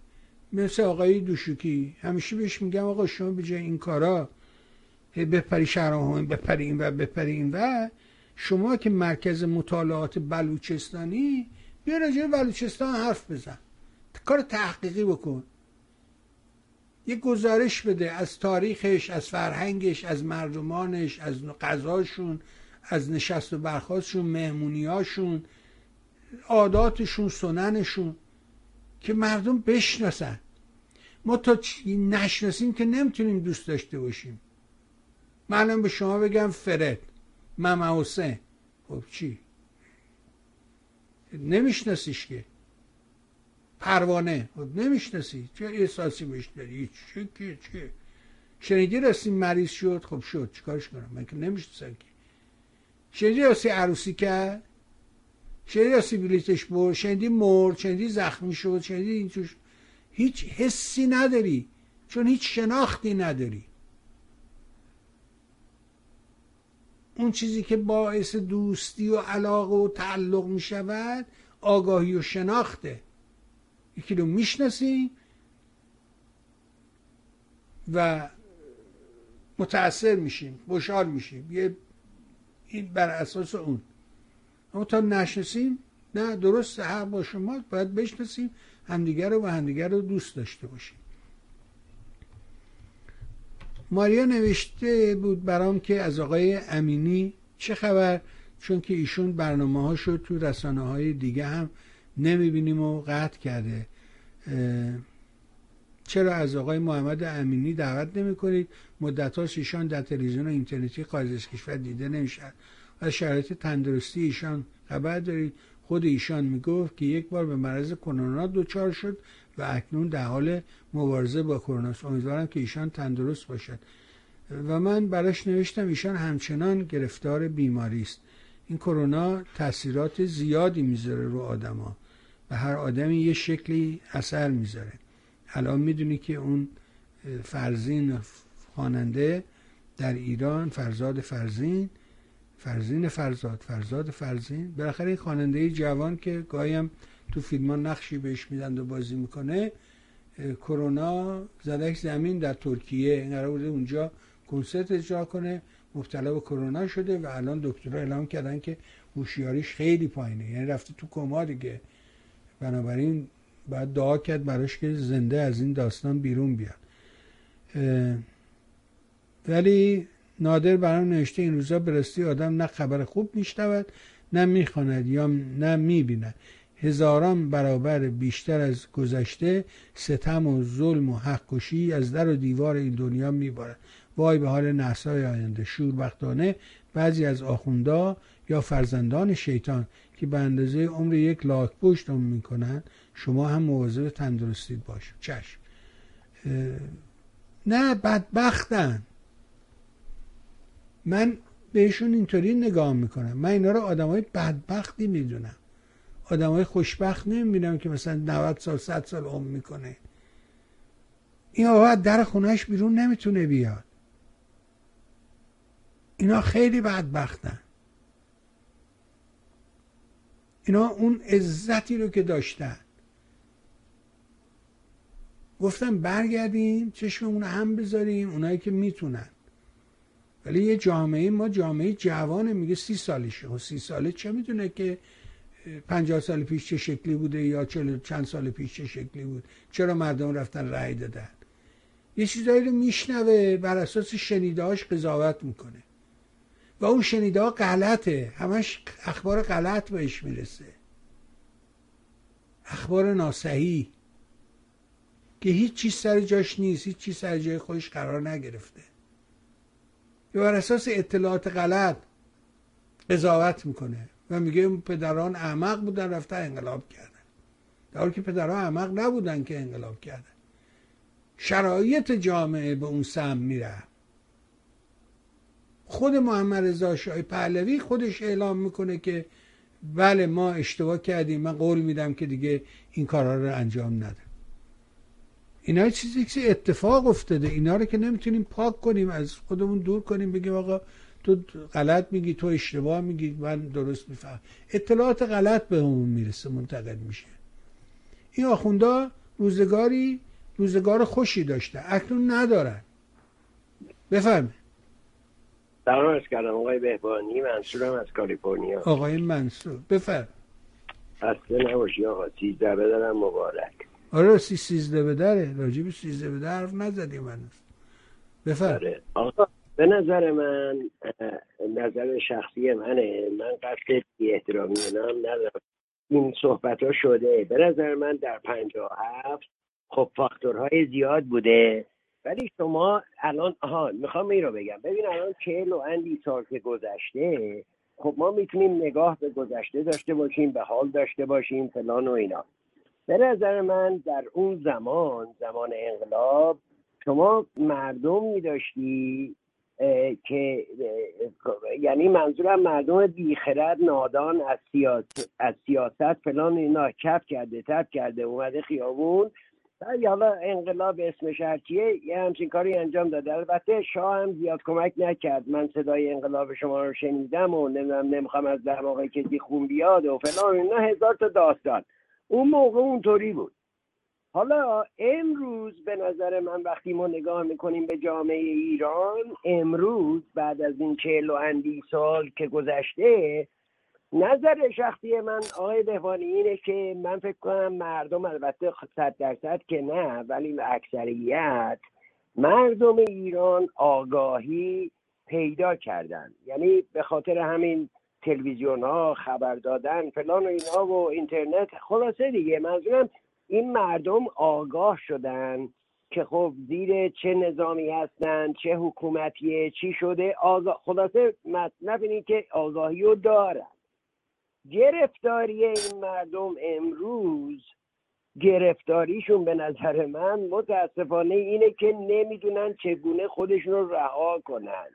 مثل آقای دوشوکی. همیشه بهش میگم آقا شما به جای این کارا بپری شهرام بپری این و بپری این و شما که مرکز مطالعات بلوچستانی بیا راجع بلوچستان حرف بزن. کار تحقیقی بکن. یه گزارش بده از تاریخش از فرهنگش از مردمانش از غذاشون. از نشست و برخواستشون مهمونیاشون عاداتشون سننشون که مردم بشناسن. ما تا نشناسیم که نمی‌تونیم دوست داشته باشیم. من به شما بگم فرد ماما حسین خب چی؟ نمیشناسیش که. پروانه. خب نمی‌شناسی. چه احساسی بهش داری؟ چه چه چه؟ شنیدی راستی مریض شد؟ خب شد. چیکارش کنم؟ من که نمی‌شناسم که. شنیدی راستی عروسی کرد؟ شنیدی راستی بلیتش برد؟ شنیدی مرد؟ شنیدی زخمی شد؟ شنیدی این توش هیچ حسی نداری چون هیچ شناختی نداری. اون چیزی که باعث دوستی و علاقه و تعلق می شود آگاهی و شناخته. یکی رو می‌شناسی و متاثر میشیم خوشحال میشیم. یه این بر اساس اون. اما تا نشناسیم نه درست حق با شما باید بشناسیم همدیگر رو و همدیگر رو دوست داشته باشیم. ماریا نوشته بود برام که از آقای امینی چه خبر؟ چون که ایشون برنامه ها شد تو رسانه های دیگه هم نمی‌بینیم و قطع کرده. چرا از آقای محمد امینی دعوت نمی کنید مدت ایشان در تلویزیون و اینترنتی خارج از کشور دیده نمی‌شد از شرایط تندرستی ایشان خبر دارید. خود ایشان می‌گفت که یک بار به مرض کرونا دچار شد و اکنون در حال مبارزه با کرونا است. امیدوارم که ایشان تندرست باشد. و من براش نوشتم ایشان همچنان گرفتار بیماری است. این کرونا تاثیرات زیادی می‌ذاره رو آدما و هر آدمی یه شکلی اثر می‌ذاره. الان می‌دونی که اون فرزین خواننده در ایران فرزاد فرزین فرزین فرزاد فرزاد فرزین. بالاخره این خواننده جوان که گاهی تو فیلم ها نقشی بهش میدن و بازی می‌کنه کرونا زدک زمین در ترکیه. این قرار بوده اونجا کنسرت اجرا کنه. مبتلا به کرونا شده و الان دکترها اعلام کردن که هوشیاریش خیلی پایینه. یعنی رفته تو کما دیگه. بنابراین باید دعا کرد براش که زنده از این داستان بیرون بیاد. ولی نادر برام نوشته این روزا برستی آدم نه خبر خوب میشنود نه می‌خواند یا نه می‌بیند. هزاران برابر بیشتر از گذشته ستم و ظلم و حق کشی از در و دیوار این دنیا میبارد. وای به حال نسای آینده. شوربختانه بعضی از آخوندا یا فرزندان شیطان که به اندازه عمر یک لاک پشت می‌کنن شما هم مواظب تندرستید باش چشم. نه بدبختن. من بهشون اینطوری نگاه می‌کنم. من اینا رو آدم های بدبختی می‌دونم. آدم های خوشبخت نمی‌بینم که مثلا 90 سال 100 سال عمر می‌کنه. این آقا در خونهش بیرون نمی‌تونه بیاد. اینا خیلی بدبختن. اینا اون عزتی رو که داشتن. گفتم برگردیم چشممون هم بذاریم اونایی که می‌تونن. ولی یه جامعه ما جامعه جوانه میگه سی سالشه. و خب سی ساله چه می‌دونه که پنجاه سال پیش چه شکلی بوده یا چند سال پیش چه شکلی بود؟ چرا مردم رفتن رأی دادن؟ یه چیزایی رو میشنوه بر اساس شنیدهاش قضاوت می‌کنه. و اون شنیده ها غلطه. همش اخبار غلط بهش می‌رسه. اخبار ناسحی. که هیچ چیز سر جاش نیست هیچ چیز سر جای خودش قرار نگرفته. یا بر اساس اطلاعات غلط قضاوت می‌کنه. و میگه پدران احمق بودن رفته انقلاب کردن. در حالی که پدران احمق نبودن که انقلاب کردن. شرایط جامعه به اون سم میره. خود محمد رضا شاه پهلوی خودش اعلام می‌کنه که بله ما اشتباه کردیم من قول میدم که دیگه این کارها رو انجام نده. اینا چیزی که اتفاق افتاده. اینا رو که نمی‌تونیم پاک کنیم از خودمون دور کنیم بگیم آقا تو غلط میگی تو اشتباه میگی من درست میفهم. اطلاعات غلط به همون می‌رسه منتقل میشه. این آخوندا روزگاری روزگار خوشی داشته. اکنون ندارن. بفرمه سلام از کردم. آقای بهبانی منصورم از کالیفرنیا. آقای منصور بفرم. اصلا نباشی آقا. سیزده بدارم مبارک. آره سی سیزده به دره. راجب سیزده به در حرف نزدیم هنوز. آره. آقا به نظر من نظر شخصی منه. من قصد بی احترامی هم ندارم. این صحبت ها شده. به نظر من در پنجاه هفت خب فاکتورهای زیاد بوده. ولی شما الان آها می‌خوام این رو بگم. ببین الان چهل و اندی سال که گذشته خب ما می‌تونیم نگاه به گذشته داشته باشیم به حال داشته باشیم فلان و اینا. به نظر من در اون زمان زمان انقلاب شما مردم میداشتی که یعنی منظورم مردم بیخرد نادان از سیاست, از سیاست فلان اینا کف کرده تب کرده اومده خیابون. ولی حالا انقلاب اسمش هرچیه یه همچین کاری انجام داده. البته شاه هم زیاد کمک نکرد. من صدای انقلاب شما رو شنیدم و نمی‌دونم نمی‌خوام از واقع کسی خون بیاد و فلان اینا. هزار تا داستان. اون موقع اونطوری بود. حالا امروز به نظر من وقتی ما نگاه می‌کنیم به جامعه ایران امروز بعد از این چهل و اندی سال که گذشته نظر شخصی من آقای بهبانی اینه که من فکر کنم مردم البته صد درصد که نه ولی اکثریت مردم ایران آگاهی پیدا کردن. یعنی به خاطر همین تلویزیون ها خبر دادن فلان و اینا و اینترنت. خلاصه دیگه منظورم این مردم آگاه شدن که خب زیر چه نظامی هستن چه حکومتیه چی شده. آگاه خلاصه مطلب اینه که آگاهی رو دارن. گرفتاری این مردم امروز گرفتاریشون به نظر من متاسفانه اینه که نمی‌دونن چگونه خودشون رو رها کنن.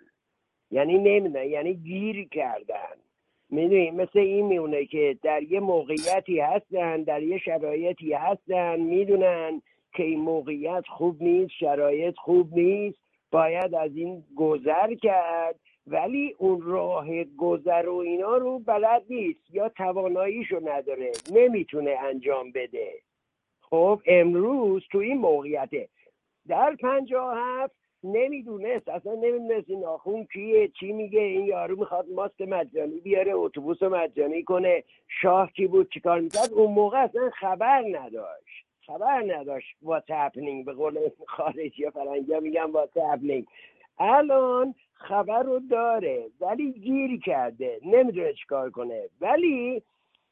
یعنی نمی‌دونن یعنی گیر کردن. می‌دونی مثل این میونه که در یه موقعیتی هستن در یه شرایطی هستن می‌دونن که این موقعیت خوب نیست شرایط خوب نیست باید از این گذر کرد ولی اون راه گذر و اینا رو بلد نیست یا تواناییشو نداره نمی‌تونه انجام بده. خب امروز تو این موقعیته در پنجاه هفت نمی‌دونست اصلا نمی‌دونست این آخون کیه چی میگه این یارو می‌خواد ماست مجانی بیاره اتوبوس مجانی کنه شاه کی بود چیکار می‌کرد؟ اون موقع اصلا خبر نداشت خبر نداشت با تپنینگ به قول خارجی یا فرنگی میگم با تپنینگ الان خبر رو داره ولی گیر کرده نمی‌دونه چیکار کنه. ولی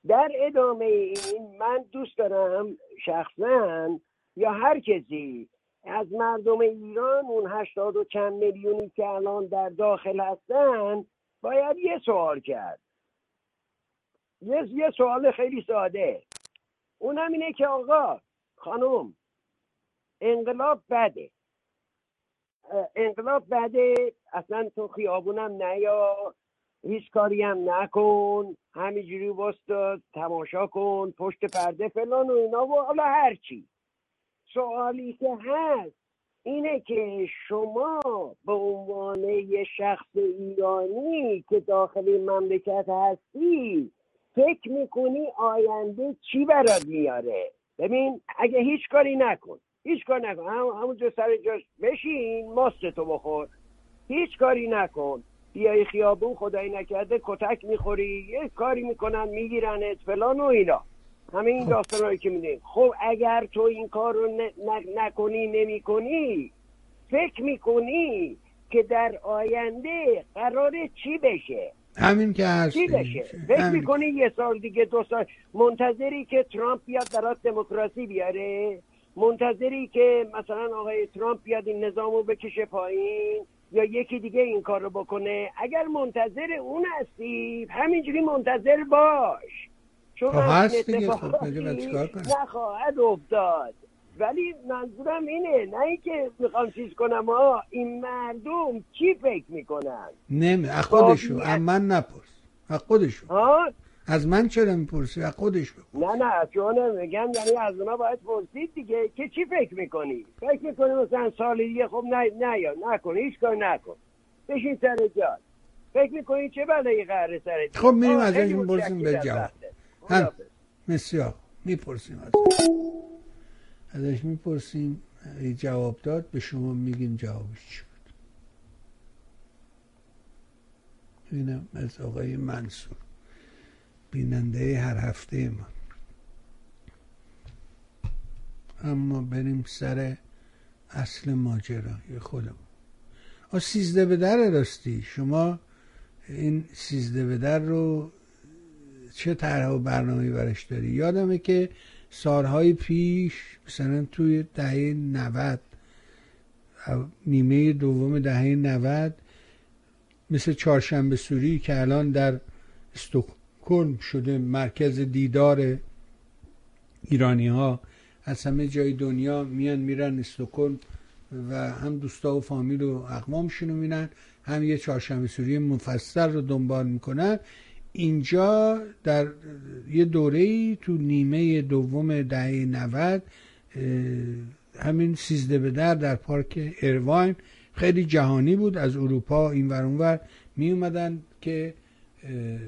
در ادامه این من دوست دارم شخصا یا هر کسی از مردم ایران اون هشتاد و چند میلیونی که الان در داخل هستن باید یه سوال کرد. یه, یه سوال خیلی ساده. اونم اینه که آقا خانم انقلاب بده. انقلاب بده اصلا تو خیابونم نیا هیچ کاری هم نکن همینجوری وسط تماشا کن پشت پرده فلان و اینا و حالا هرچی سوالی که هست اینه که شما به عنوان یه شخص ایرانی که داخل مملکت هستی فکر می‌کنی آینده چی برات میاره؟ ببین اگه هیچ کاری نکن هیچ کار نکن. هم همونجا سر جاش بشین ماست تو بخور. هیچ کاری نکن. بیای خیابون خدایی نکرده کتک می‌خوری یه کاری می‌کنن میگیرنت فلان و اینا. همه این داستان که میدیم خب اگر تو این کار رو نکنی نمی کنی فکر می‌کنی که در آینده قرار چی بشه؟ همین که هست. چی بشه؟ فکر می‌کنی یه سال دیگه دو سال. منتظری که ترامپ بیاد برات دموکراسی بیاره؟ منتظری که مثلا آقای ترامپ بیاد این نظام رو بکشه پایین؟ یا یکی دیگه این کار رو بکنه؟ اگر منتظر اون هستی همینجوری منتظر باش. چون خب هست دیگه خب نخواهد افتاد. ولی منظورم اینه نه اینکه می‌خوام چیز کنم ها این مردم چی فکر می‌کنن؟ نمی از خودشو از من نپرس. از خودشو. از من چرا می‌پرسی؟ از خودش نه نه چون میگم یعنی از اونا باید پرسید دیگه که چی فکر می‌کنی؟ فکر می‌کنی مثلا سال دیگه خب نه نه یا نکن هیچ کار نکن. بشین سر جاد فکر می‌کنی چه بلایی قراره سر خب میریم از این به جواب. هم بسیار. می‌پرسیم از ازش می‌پرسیم. جواب داد. به شما میگیم جوابش چی بود. اینم از آقای منصور. بیننده هر هفته ما. اما بریم سر اصل ماجرا یه خودمون. آ سیزده به در راستی. شما این سیزده به در رو چه طرح و برنامه برش داری؟ یادمه که سالهای پیش مثلا توی دهه 90 نیمه دوم دهه 90 مثل چهارشنبه سوری که الان در استکهلم شده مرکز دیدار ایرانی ها از همه جای دنیا میان میرن استکهلم و هم دوستا و فامیل و اقوامشون رو میرن هم یه چهارشنبه سوری مفصل رو دنبال می‌کنن. اینجا در یه دوره تو نیمه دوم دهه 90 همین سیزده به در در پارک ارواین خیلی جهانی بود. از اروپا این ور اونور می اومدن که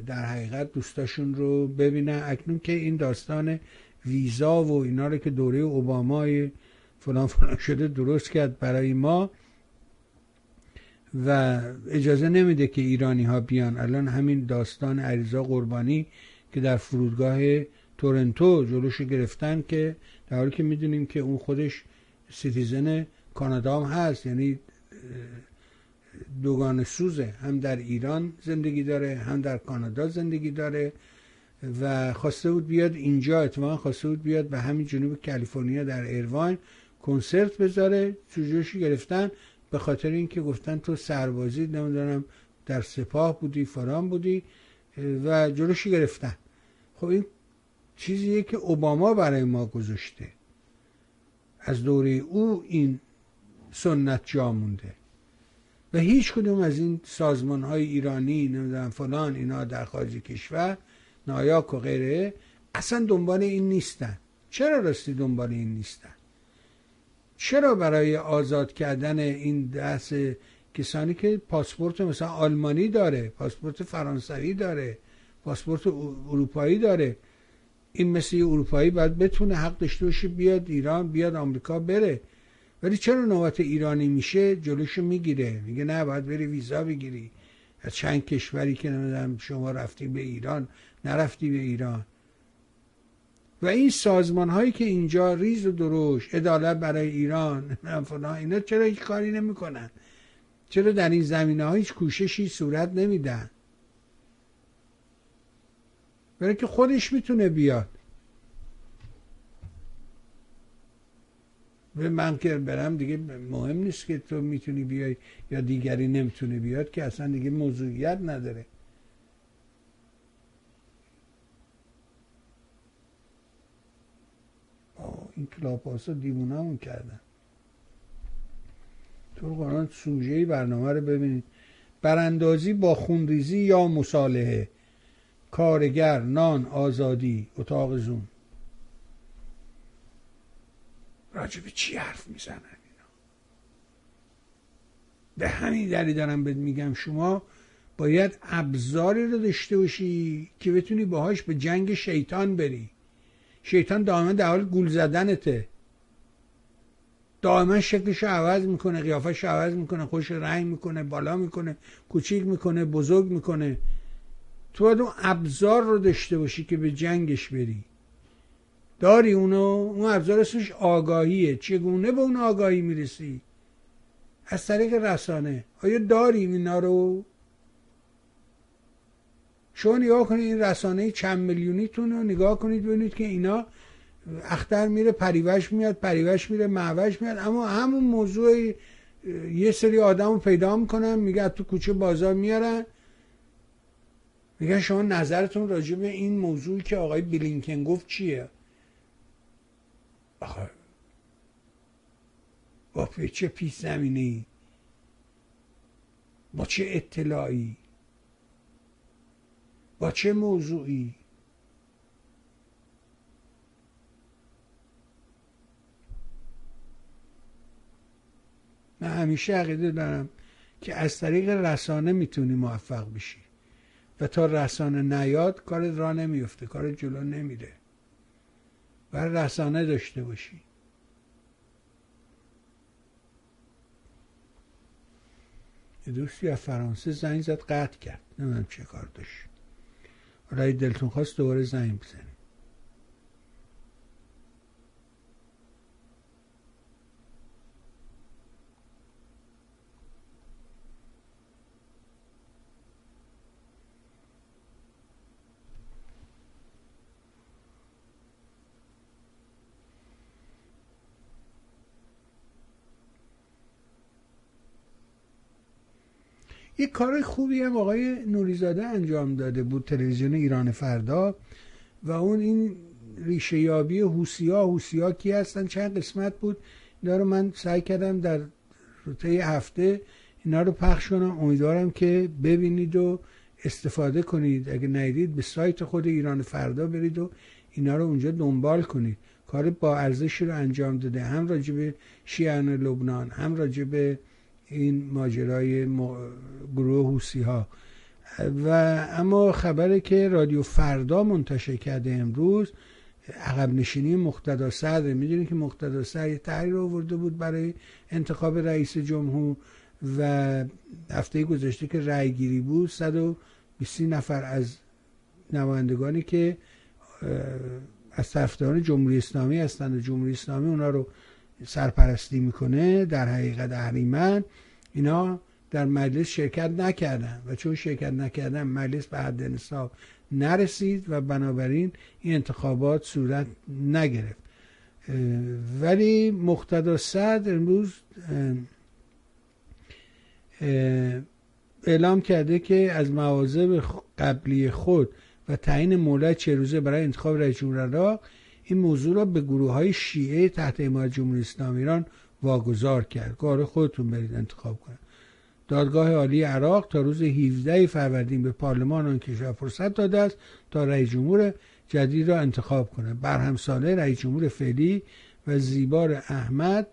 در حقیقت دوستاشون رو ببینن. اکنون که این داستان ویزا و اینا رو که دوره اوبامای فلان فلان شده درست کرد برای ما. و اجازه نمیده که ایرانی ها بیان. الان همین داستان علیرضا قربانی که در فرودگاه تورنتو جلوشو گرفتن که در حالی که می‌دونیم که اون خودش citizen کانادا هم هست یعنی دوگانه سوزه. هم در ایران زندگی داره هم در کانادا زندگی داره و خواسته بود بیاد اینجا اتفاقا خواسته بود بیاد به همین جنوب کالیفرنیا در ایرواین کنسرت بذاره. چجوشی گرفتن. به خاطر اینکه گفتن تو سربازی نمی‌دونم در سپاه بودی فرام بودی و جلوشی گرفتن. خب این چیزیه که اوباما برای ما گذاشته. از دوره او این سنت جا مونده. و هیچ کدوم از این سازمان های ایرانی نمی‌دونم فلان اینا در خارج کشور نایاک و غیره اصلا دنبال این نیستن. چرا راستی دنبال این نیستن؟ چرا برای آزاد کردن این دست کسانی که پاسپورت مثلا آلمانی داره پاسپورت فرانسوی داره پاسپورت اروپایی داره؟ این مثل اروپایی باید بتونه حق داشته باشه بیاد ایران بیاد آمریکا بره. ولی چرا نوبت ایرانی میشه؟ جلوشو می‌گیره. میگه نه باید بری ویزا بگیری. از چند کشوری که نمی‌دونم شما رفتی به ایران نرفتی به ایران. و این سازمان هایی که اینجا ریز و دروش عدالت برای ایران اینا چرا هیچ کاری نمی‌کنن؟ چرا در این زمینه ها هیچ کوششی صورت نمیدن؟ برای که خودش می‌تونه بیاد. به من که برم دیگه مهم نیست که تو می‌تونی بیای یا دیگری نمی‌تونه بیاد که اصلا دیگه موضوعیت نداره. این دیوونه کردن. تو قرآن سوژه برنامه رو ببینید. براندازی با خونریزی یا مصالحه. کارگر نان آزادی اتاق زون راجب چی حرف می‌زنن اینا؟ به همین دلیل دارم بهت میگم شما باید ابزاری رو داشته باشی که بتونی باهاش به جنگ شیطان بری. شیطان دائما در حال گول زدنته. دائما شکلش عوض می‌کنه قیافش عوض می‌کنه خوش رنگ می‌کنه بالا می‌کنه کوچیک می‌کنه بزرگ می‌کنه. تو باید اون ابزار رو داشته باشی که به جنگش بری. داری اونو اون ابزار اسمش آگاهیه. چگونه به اون آگاهی می‌رسی؟ از طریق رسانه. آیا داریم اینا رو؟ شما نگاه کنید این رسانه چند میلیونیتون رو نگاه کنید ببینید که اینا اختر میره پریوش میاد پریوش میره معوش میاد. اما همون موضوع یه سری آدم رو پیدا می‌کنن میگه تو کوچه بازار میارن. میگن شما نظرتون راجع به این موضوعی که آقای بلینکن گفت چیه؟ آخه با چه پیش زمینه ای با چه اطلاعی؟ با چه موضوعی؟ من همیشه عقیده دارم که از طریق رسانه می‌تونی موفق بشی و تا رسانه نیاد کارت را نمیفته کارت جلو نمیره و رسانه داشته باشی. دوستی از فرانسه زنگ زد قطع کرد. نمی‌دونم چه کار داشت. حالا دلتون خواست دوباره زنگ بزنید. یه کار خوبی هم آقای نوریزاده انجام داده بود تلویزیون ایران فردا و اون این ریشه یابی حوسیا حوسیا کی هستن؟ چند قسمت بود؟ اینا رو من سعی کردم در طی هفته اینا رو پخش کنم. امیدوارم که ببینید و استفاده کنید. اگه ندید به سایت خود ایران فردا برید و اینا رو اونجا دنبال کنید. کار با ارزشی رو انجام داده. هم راجع به شیعان لبنان هم راجع به این ماجرای گروه حوسی ها و اما خبره که رادیو فردا منتشر کرده امروز عقب نشینی مقتدا صدر. می‌دونید که مقتدا صدر تحریر آورده بود برای انتخاب رئیس جمهور و هفته گذشته که رأی گیری بود 120 نفر از نمایندگانی که از طرفداران جمهوری اسلامی هستند جمهوری اسلامی اونا رو سرپرستی می‌کنه در حقیقت اهریمن اینا در مجلس شرکت نکردن و چون شرکت نکردن مجلس به حد نصاب نرسید و بنابراین این انتخابات صورت نگرفت. ولی مقتدا صدر امروز اعلام کرده که از مواظب قبلی خود و تعیین مولد چه روزه برای انتخاب رئیس جمهور عراق این موضوع را به گروه های شیعه تحت حمایت جمهوری اسلامی ایران واگذار کرد. کار خودتون برید انتخاب کنید. دادگاه عالی عراق تا روز 17 فروردین به پارلمان آن کشور فرصت داده است تا رئیس جمهور جدید را انتخاب کنه. برهم ساله رئیس جمهور فعلی و زیبار احمد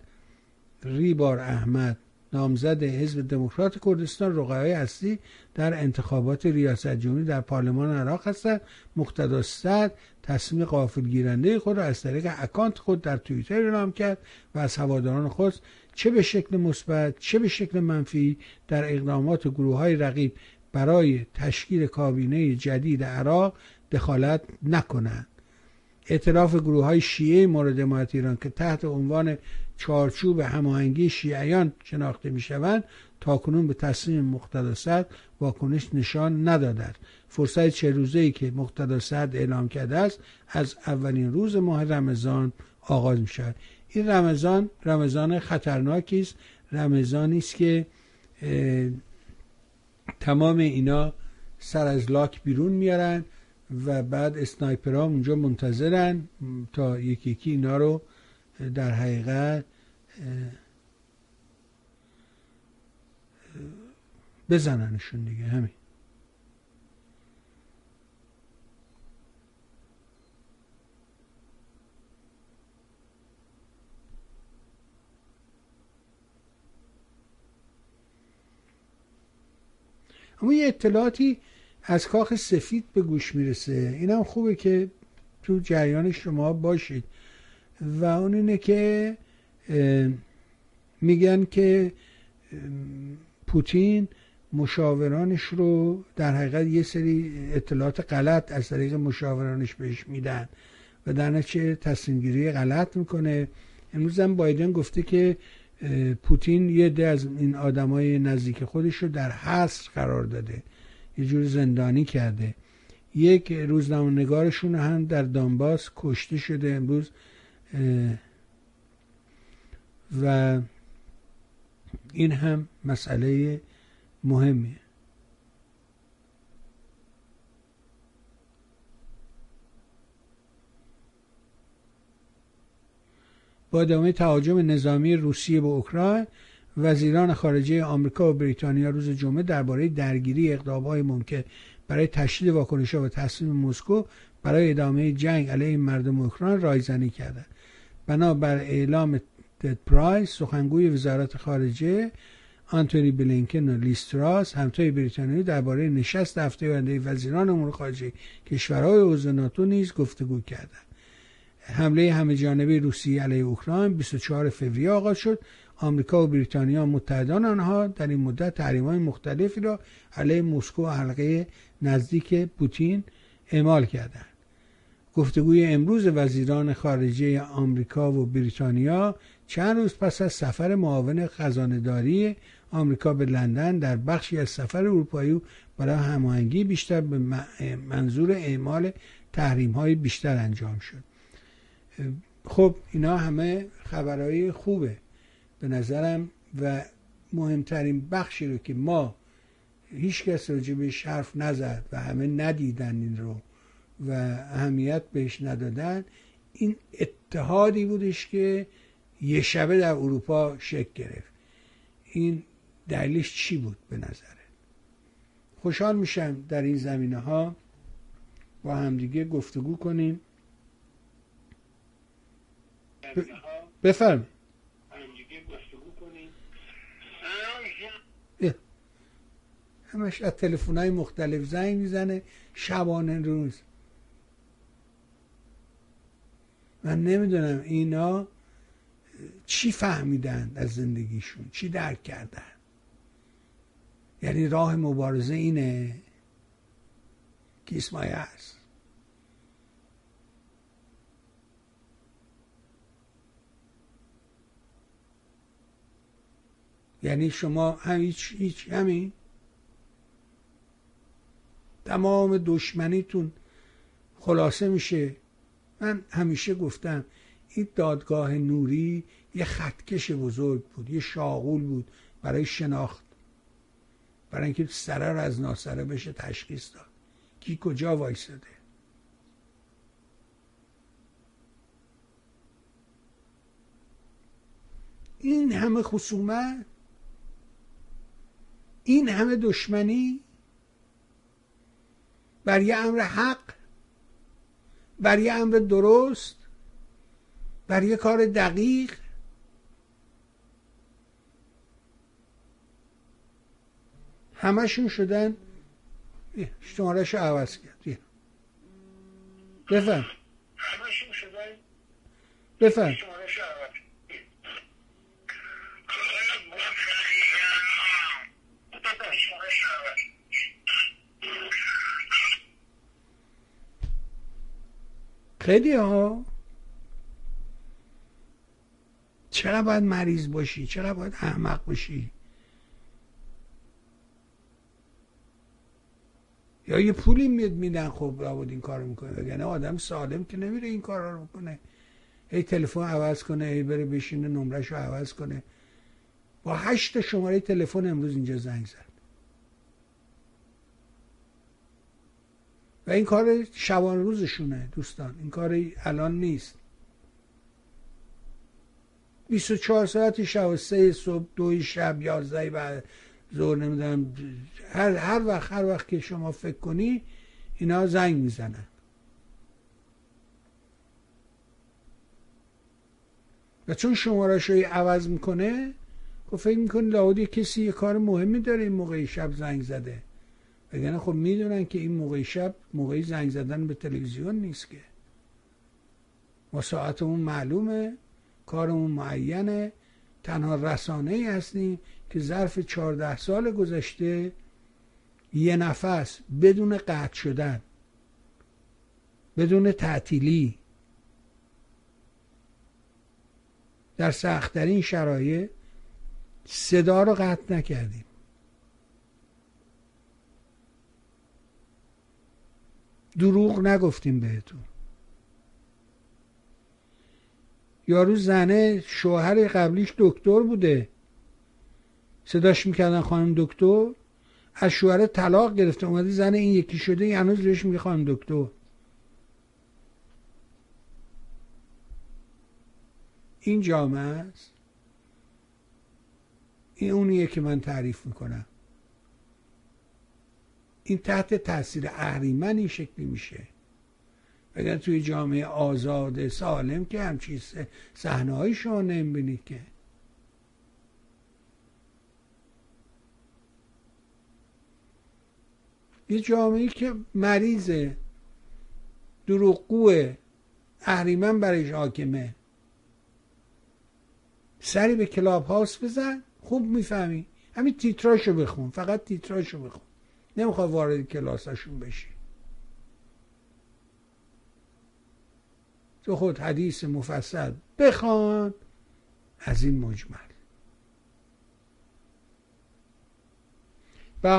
ریبار احمد نامزد حزب دموکرات کردستان رقعای اصلی در انتخابات ریاست جمهوری در پارلمان عراق هستند. مقتدا تصمیم قافل گیرنده خود را از طریق اکانت خود در توییتر اعلام کرد و از هواداران خود چه به شکل مثبت چه به شکل منفی در اقدامات گروه های رقیب برای تشکیل کابینه جدید عراق دخالت نکنند. اعتراف گروه های شیعه مورد حمایت ایران که تحت عنوان چارچوب هماهنگی شیعیان شناخته می شوند کنون به تصمیم مقتدا صد واکنش نشان ندادند. فرصت چه روزه ای که مقتدا صد اعلام کرده است از اولین روز ماه رمضان آغاز می شود این رمضان رمضان خطرناکی است. رمضانی است که تمام اینا سر از لاک بیرون میارن و بعد اسنایپرها اونجا منتظرن تا یکی یکی اینا رو در حقیقت بزننشون دیگه همین. اما یه اطلاعاتی از کاخ سفید به گوش می‌رسه. اینم خوبه که تو جریان شما باشید. و اون اینه که میگن که پوتین مشاورانش رو در حقیقت یه سری اطلاعات غلط از طریق مشاورانش بهش میدن و در نتیجه تصمیم گیری غلط می‌کنه. امروز هم بایدن گفته که پوتین یه ده از این آدمای نزدیک خودش رو در حصر قرار داده. یه جور زندانی کرده. یک روزنامه نگارشون هم در دانباس کشته شده امروز و این هم مسئله مهمیه با ادامه تهاجم نظامی روسیه به اوکراین وزیران خارجه آمریکا و بریتانیا روز جمعه درباره درگیری اقدامهای ممکن برای تشدید واکنش و تصمیم مسکو برای ادامه جنگ علیه مردم اوکراین رایزنی کردند. بنابر اعلام تد پرایس سخنگوی وزارت خارجه آنتونی بلینکن و لیستراس همتای بریتانیایی درباره نشست هفته آینده وزیران امور خارجه کشورهای عضو ناتو نیز گفتگو کردند. حمله همه جانبه روسیه علیه اوکراین 24 فوریه آغاز شد. آمریکا و بریتانیا متحدان آنها در این مدت تحریم‌های مختلفی را علیه مسکو و حلقه نزدیک پوتین اعمال کردند. گفتگوی امروز وزیران خارجه آمریکا و بریتانیا چند روز پس از سفر معاون خزانداری آمریکا به لندن در بخشی از سفر اروپایی برای هماهنگی بیشتر به منظور اعمال تحریم های بیشتر انجام شد. خب اینا همه خبرهای خوبه به نظرم و مهمترین بخشی رو که ما هیچ کس بهش حرف نزد و همه ندیدن این رو و اهمیت بهش ندادن این اتحادی بودش که یه شبه در اروپا شکل گرفت. این دلیلش چی بود به نظره خوشحال میشم در این زمینه ها با همدیگه گفتگو کنیم. بفرم همش از تلفن های مختلف زنگ می‌زنه. شبانه روز. من نمی‌دونم اینا چی فهمیدن از زندگیشون؟ چی درک کردن؟ یعنی راه مبارزه اینه کیسمایه هست. یعنی شما هم هیچ, هیچ همین. تمام دشمنیتون خلاصه میشه. من همیشه گفتم این دادگاه نوری یه خطکش بزرگ بود یه شاغول بود برای شناخت. برای اینکه سره رو از ناسره بشه تشخیص داد. کی کجا وایساده؟ این همه خصومت؟ این همه دشمنی؟ بر یه امر حق؟ بر یه امر درست؟ بر یه کار دقیق؟ همشون شدن. شمارش عوض کرد. بفهم. همشون شدن؟ بفهم. خیلی ها. چرا باید مریض باشی؟ چرا باید احمق باشی؟ یا یه پولی میاد میدن خب لابد این کارو می‌کنه. یعنی آدم سالم که نمیره این کار رو بکنه هی تلفن عوض کنه هی بره بشینه نمرش رو عوض کنه. با هشت شماره تلفن امروز اینجا زنگ زد. و این کار شبان روزشونه دوستان. این کار الان نیست. 24 ساعت شب سه صبح دو شب یازده بعد زور نمی‌دونم هر, هر وقت هر وقت که شما فکر کنی اینا زنگ می‌زنن. و چون شمارش عوض می‌کنه خب فکر می‌کنی لاودی کسی یه کار مهمی داره این موقع شب زنگ زده. وگرنه خب می‌دونن که این موقع شب موقعی زنگ زدن به تلویزیون نیست که. ما ساعتمون معلومه کارمون معینه تنها رسانه ای هستیم. که ظرف چهارده سال گذشته یه نفس بدون قطع شدن بدون تعطیلی در سختترین شرایط صدا رو قطع نکردیم. دروغ نگفتیم بهتون. یارو زنه شوهر قبلیش دکتر بوده. صداش می‌کردن خانم دکتر. از شوهر طلاق گرفته. اومده زن این یکی شده این هنوز بهش میگه خانم دکتر. این جامعه است. این اونیه که من تعریف می‌کنم. این تحت تاثیر اهریمن این شکلی میشه. اگر توی جامعه آزاد سالم که همچین صحنه های شما نمی‌بینید که. یه جامعه که مریض دروغگوه اهریمن برایش حاکمه. سری به کلاب هاوس بزن خوب می‌فهمی. همین تیتراشو بخون فقط تیتراشو بخون. نمی‌خواد وارد کلاسشون بشی. تو خود حدیث مفصل بخوان از این مجمل. به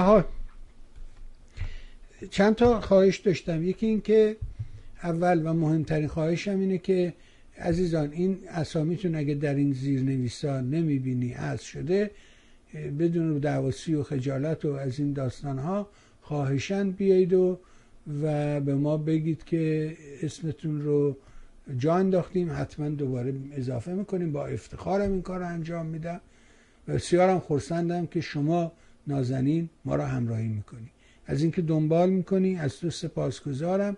چند تا خواهش داشتم. یکی این که اول و مهمترین خواهشم اینه که عزیزان این اسامیتون اگه در این زیر نویسا نمی‌بینی از شده بدون دعواسی و خجالت و از این داستان ها خواهشن بیایید و و به ما بگید که اسمتون رو جا انداختیم. حتما دوباره اضافه می‌کنیم. با افتخارم این کار رو انجام میدم. بسیارم خورسندم که شما نازنین ما را همراهی می‌کنی از اینکه دنبال می‌کنی از تو سپاسگزارم.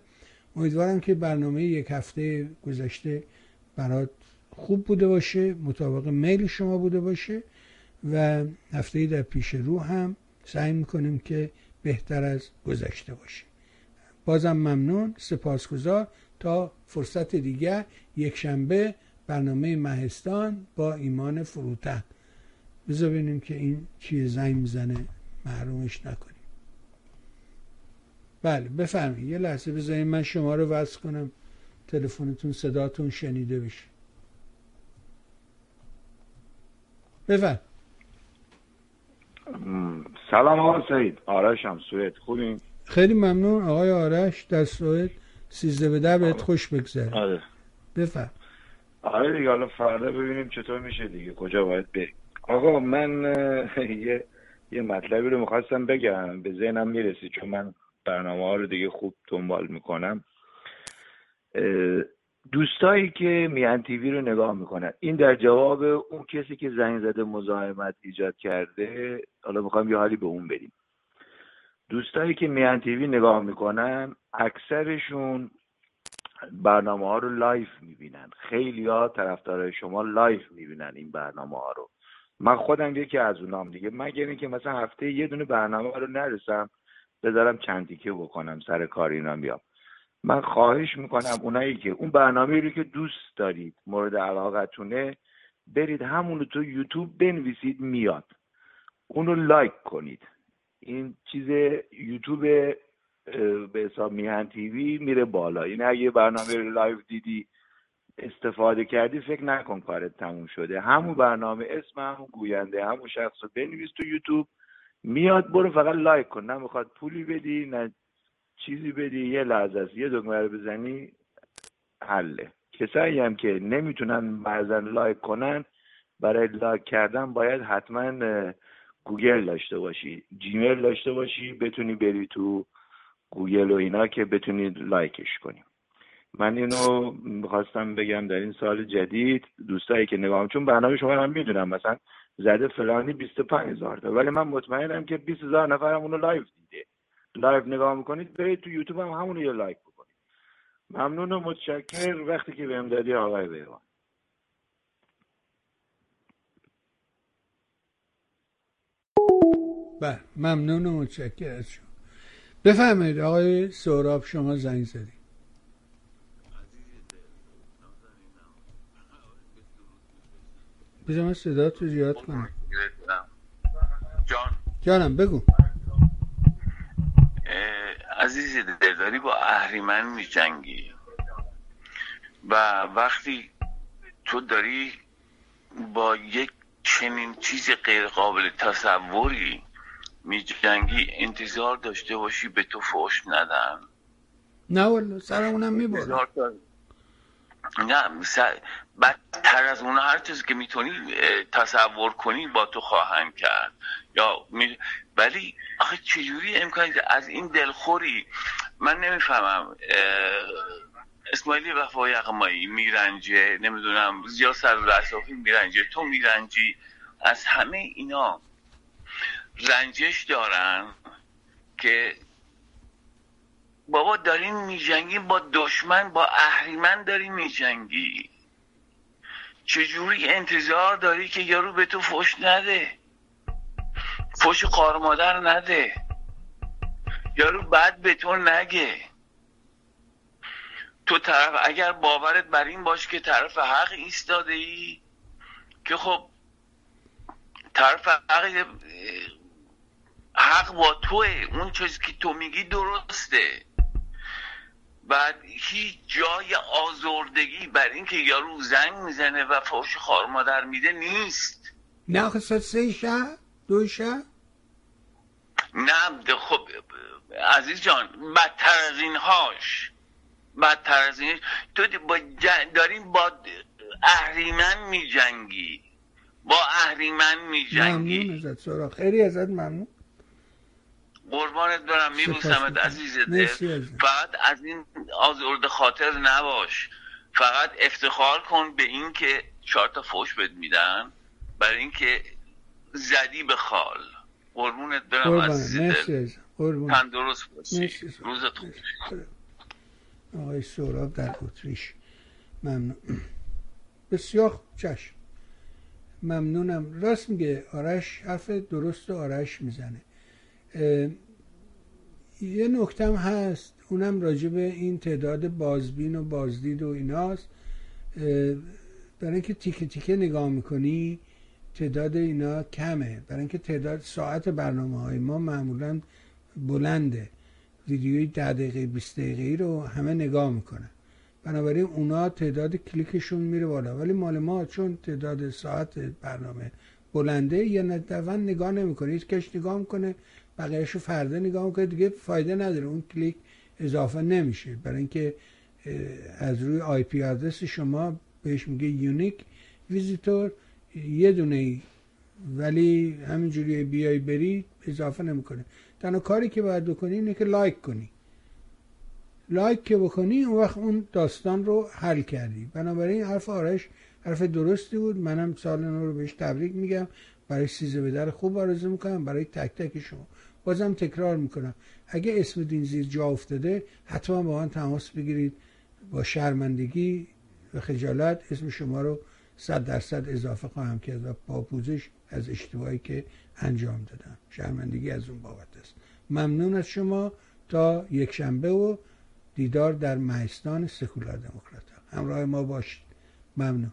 امیدوارم که برنامه یک هفته گذشته برات خوب بوده باشه مطابق میل شما بوده باشه و هفته در پیش رو هم سعی می‌کنیم که بهتر از گذشته باشه. بازم ممنون سپاسگزار. تا فرصت دیگر یک شنبه برنامه مهستان با ایمان فروتن بذار ببینیم که این چیه زنگ می‌زنه محرومش نکنیم بله بفرمایید. یه لحظه بذارید من شما رو وصل کنم. تلفنتون صداتون شنیده بشه. بفرم سلام آقا سعید. آرش هم سوید خوبین؟ خیلی ممنون. آقای آرش در سوید سیزده به در بهت خوش بگذره. آره. بفرم آره دیگه حالا فردا ببینیم چطور میشه دیگه کجا باید بریم. آقا من یه یه مطلبی رو می‌خواستم بگم. به ذهنم می‌رسی چون من برنامه ها رو دیگه خوب دنبال می‌کنم. دوستایی که میان تیوی رو نگاه می‌کنن. این در جواب اون کسی که زنگ زده مزاحمت ایجاد کرده حالا می‌خوایم یه حالی به اون بدیم دوستایی که میان تیوی نگاه می‌کنن اکثرشون برنامه ها رو live می‌بینن. خیلی ها طرفدارای شما live می‌بینن این برنامه ها رو. من خودم یکی از اونام دیگه. مگر اینکه مثلا هفته یه دونه برنامه رو نرسم بذارم چند تیکه بکنم سر کار اینا بیام من خواهش می‌کنم اونایی که اون برنامه رو که دوست دارید مورد علاقتونه برید همونو تو یوتیوب بنویسید میاد. اونو like کنید. این چیز یوتیوب به حساب میهن TV میره بالا. این اگه برنامه رو live دیدی استفاده کردی فکر نکن کارت تموم شده. همون برنامه اسم همون گوینده همون شخص رو بنویس تو یوتیوب. میاد برو فقط like کن. نمی‌خواد پولی بدی نه چیزی بدی یه لحظه است. یه دکمه رو بزنی حله. کسایی هم که نمی‌تونن بعضا like کنن برای like کردن باید حتما گوگل داشته باشی جیمیل داشته باشی بتونی بری تو گوگل و اینا که بتونی like ش کنی. من اینو می‌خواستم بگم در این سال جدید دوستایی که نگاه چون برنامه شما هم می‌دونم مثلا زده فلانی 25 هزار تا. ولی من مطمئنم که 20 هزار نفر هم اونو live دیده. live نگاه می‌کنید برید تو یوتیوب هم همونو یه like بکنید. ممنون و متشکر وقتی که بهم دادی آقای بیوان بله ممنون و متشکر از شما بفرمایید آقای سهراب شما زنگ زدید. بذار من صدا تو زیاد کنم جان. جانم بگو. عزیز دلداری با اهریمن می جنگی و وقتی تو داری با یک چنین چیز غیر قابل تصوری می جنگی انتظار داشته باشی به تو فوش ندن. نه والا سرمونم می‌برم. نه. بدتر از اون هر چیزی که می‌تونی تصور کنی با تو خواهند کرد یا می... ولی آخه چجوری امکانی از این دلخوری من نمی‌فهمم اسماعیلی وفای اقمایی میرنجه نمی‌دونم زیاد سر رسافی میرنجه تو میرنجی از همه اینا رنجش دارن که بابا دارین میجنگی با دشمن با اهریمن داری میجنگی چجوری انتظار داری که یارو به تو فش نده؟ فش مادر نده. یارو بعد به تو نگه. تو طرف اگر باورت بر این باش که طرف حق ایستاده ای که خب طرف حق حق با توه. اون چیزی که تو میگی درسته. بعد هیچ جای آزردگی بر اینکه یارو زنگ می‌زنه و فوش خار مادر میده نیست. نه سه شهر دو شهر نه خب عزیز جان بدتر از اینهاش. بدتر از اینهاش. تو با داریم با اهریمن میجنگی. با اهریمن میجنگی. ممنون ازت سراغ. خیلی ازت ممنون. قربانت برم میبوسمت عزیز دل. فقط از این آزرد خاطر نباش. فقط افتخار کن به این که چهار تا فوش بد میدن. برای اینکه زدی به خال. قربونت برم عزیز دل. تندرست باشی. روزت مرسی. آقای سهراب در اتریش. ممنون. [CLEARS THROAT] بسیار خوب. چشم. ممنونم. راست میگه. آرش حرف درست آرش می‌زنه. یه نکتم هست اونم راجع به این تعداد بازبین و بازدید و ایناست. برای اینکه تیکه تیکه نگاه می‌کنی تعداد اینا کمه. برای اینکه تعداد ساعت برنامه های ما معمولا بلنده. ویدیوی ده دقیقه 20 دقیقه رو همه نگاه می‌کنن. بنابراین اونا تعداد کلیکشون میره بالا. ولی مال ما چون تعداد ساعت برنامه بلنده یا ندفعا نگاه نمی‌کنه هیچ کش نگاه می‌کنه. بقیهش رو فردا نگاه می‌کنه دیگه فایده نداره اون کلیک اضافه نمیشه. برای اینکه از روی IP address شما بهش میگه unique visitor یه دونه ای ولی همینجوری بیای بری اضافه نمی‌کنه. تنها کاری که باید بکنی اینه که لایک کنی. لایک که بکنی اون وقت اون داستان رو حل کردی. بنابراین حرف آرش حرف درستی بود. منم سال نو رو بهش تبریک میگم. برای سیزه به در خوب آرزو می‌کنم. برای تک تک شما. بازم تکرار می‌کنم. اگه اسم دین زیر جا افتاده حتما با من تماس بگیرید. با شرمندگی و خجالت اسم شما رو صد درصد اضافه خواهم کرد و با پوزش از اشتباهی که انجام دادم. شرمندگی از اون بابت است. ممنون از شما. تا یک شنبه و دیدار در مهستان سکولار دموکرات. همراه ما باشید. ممنون.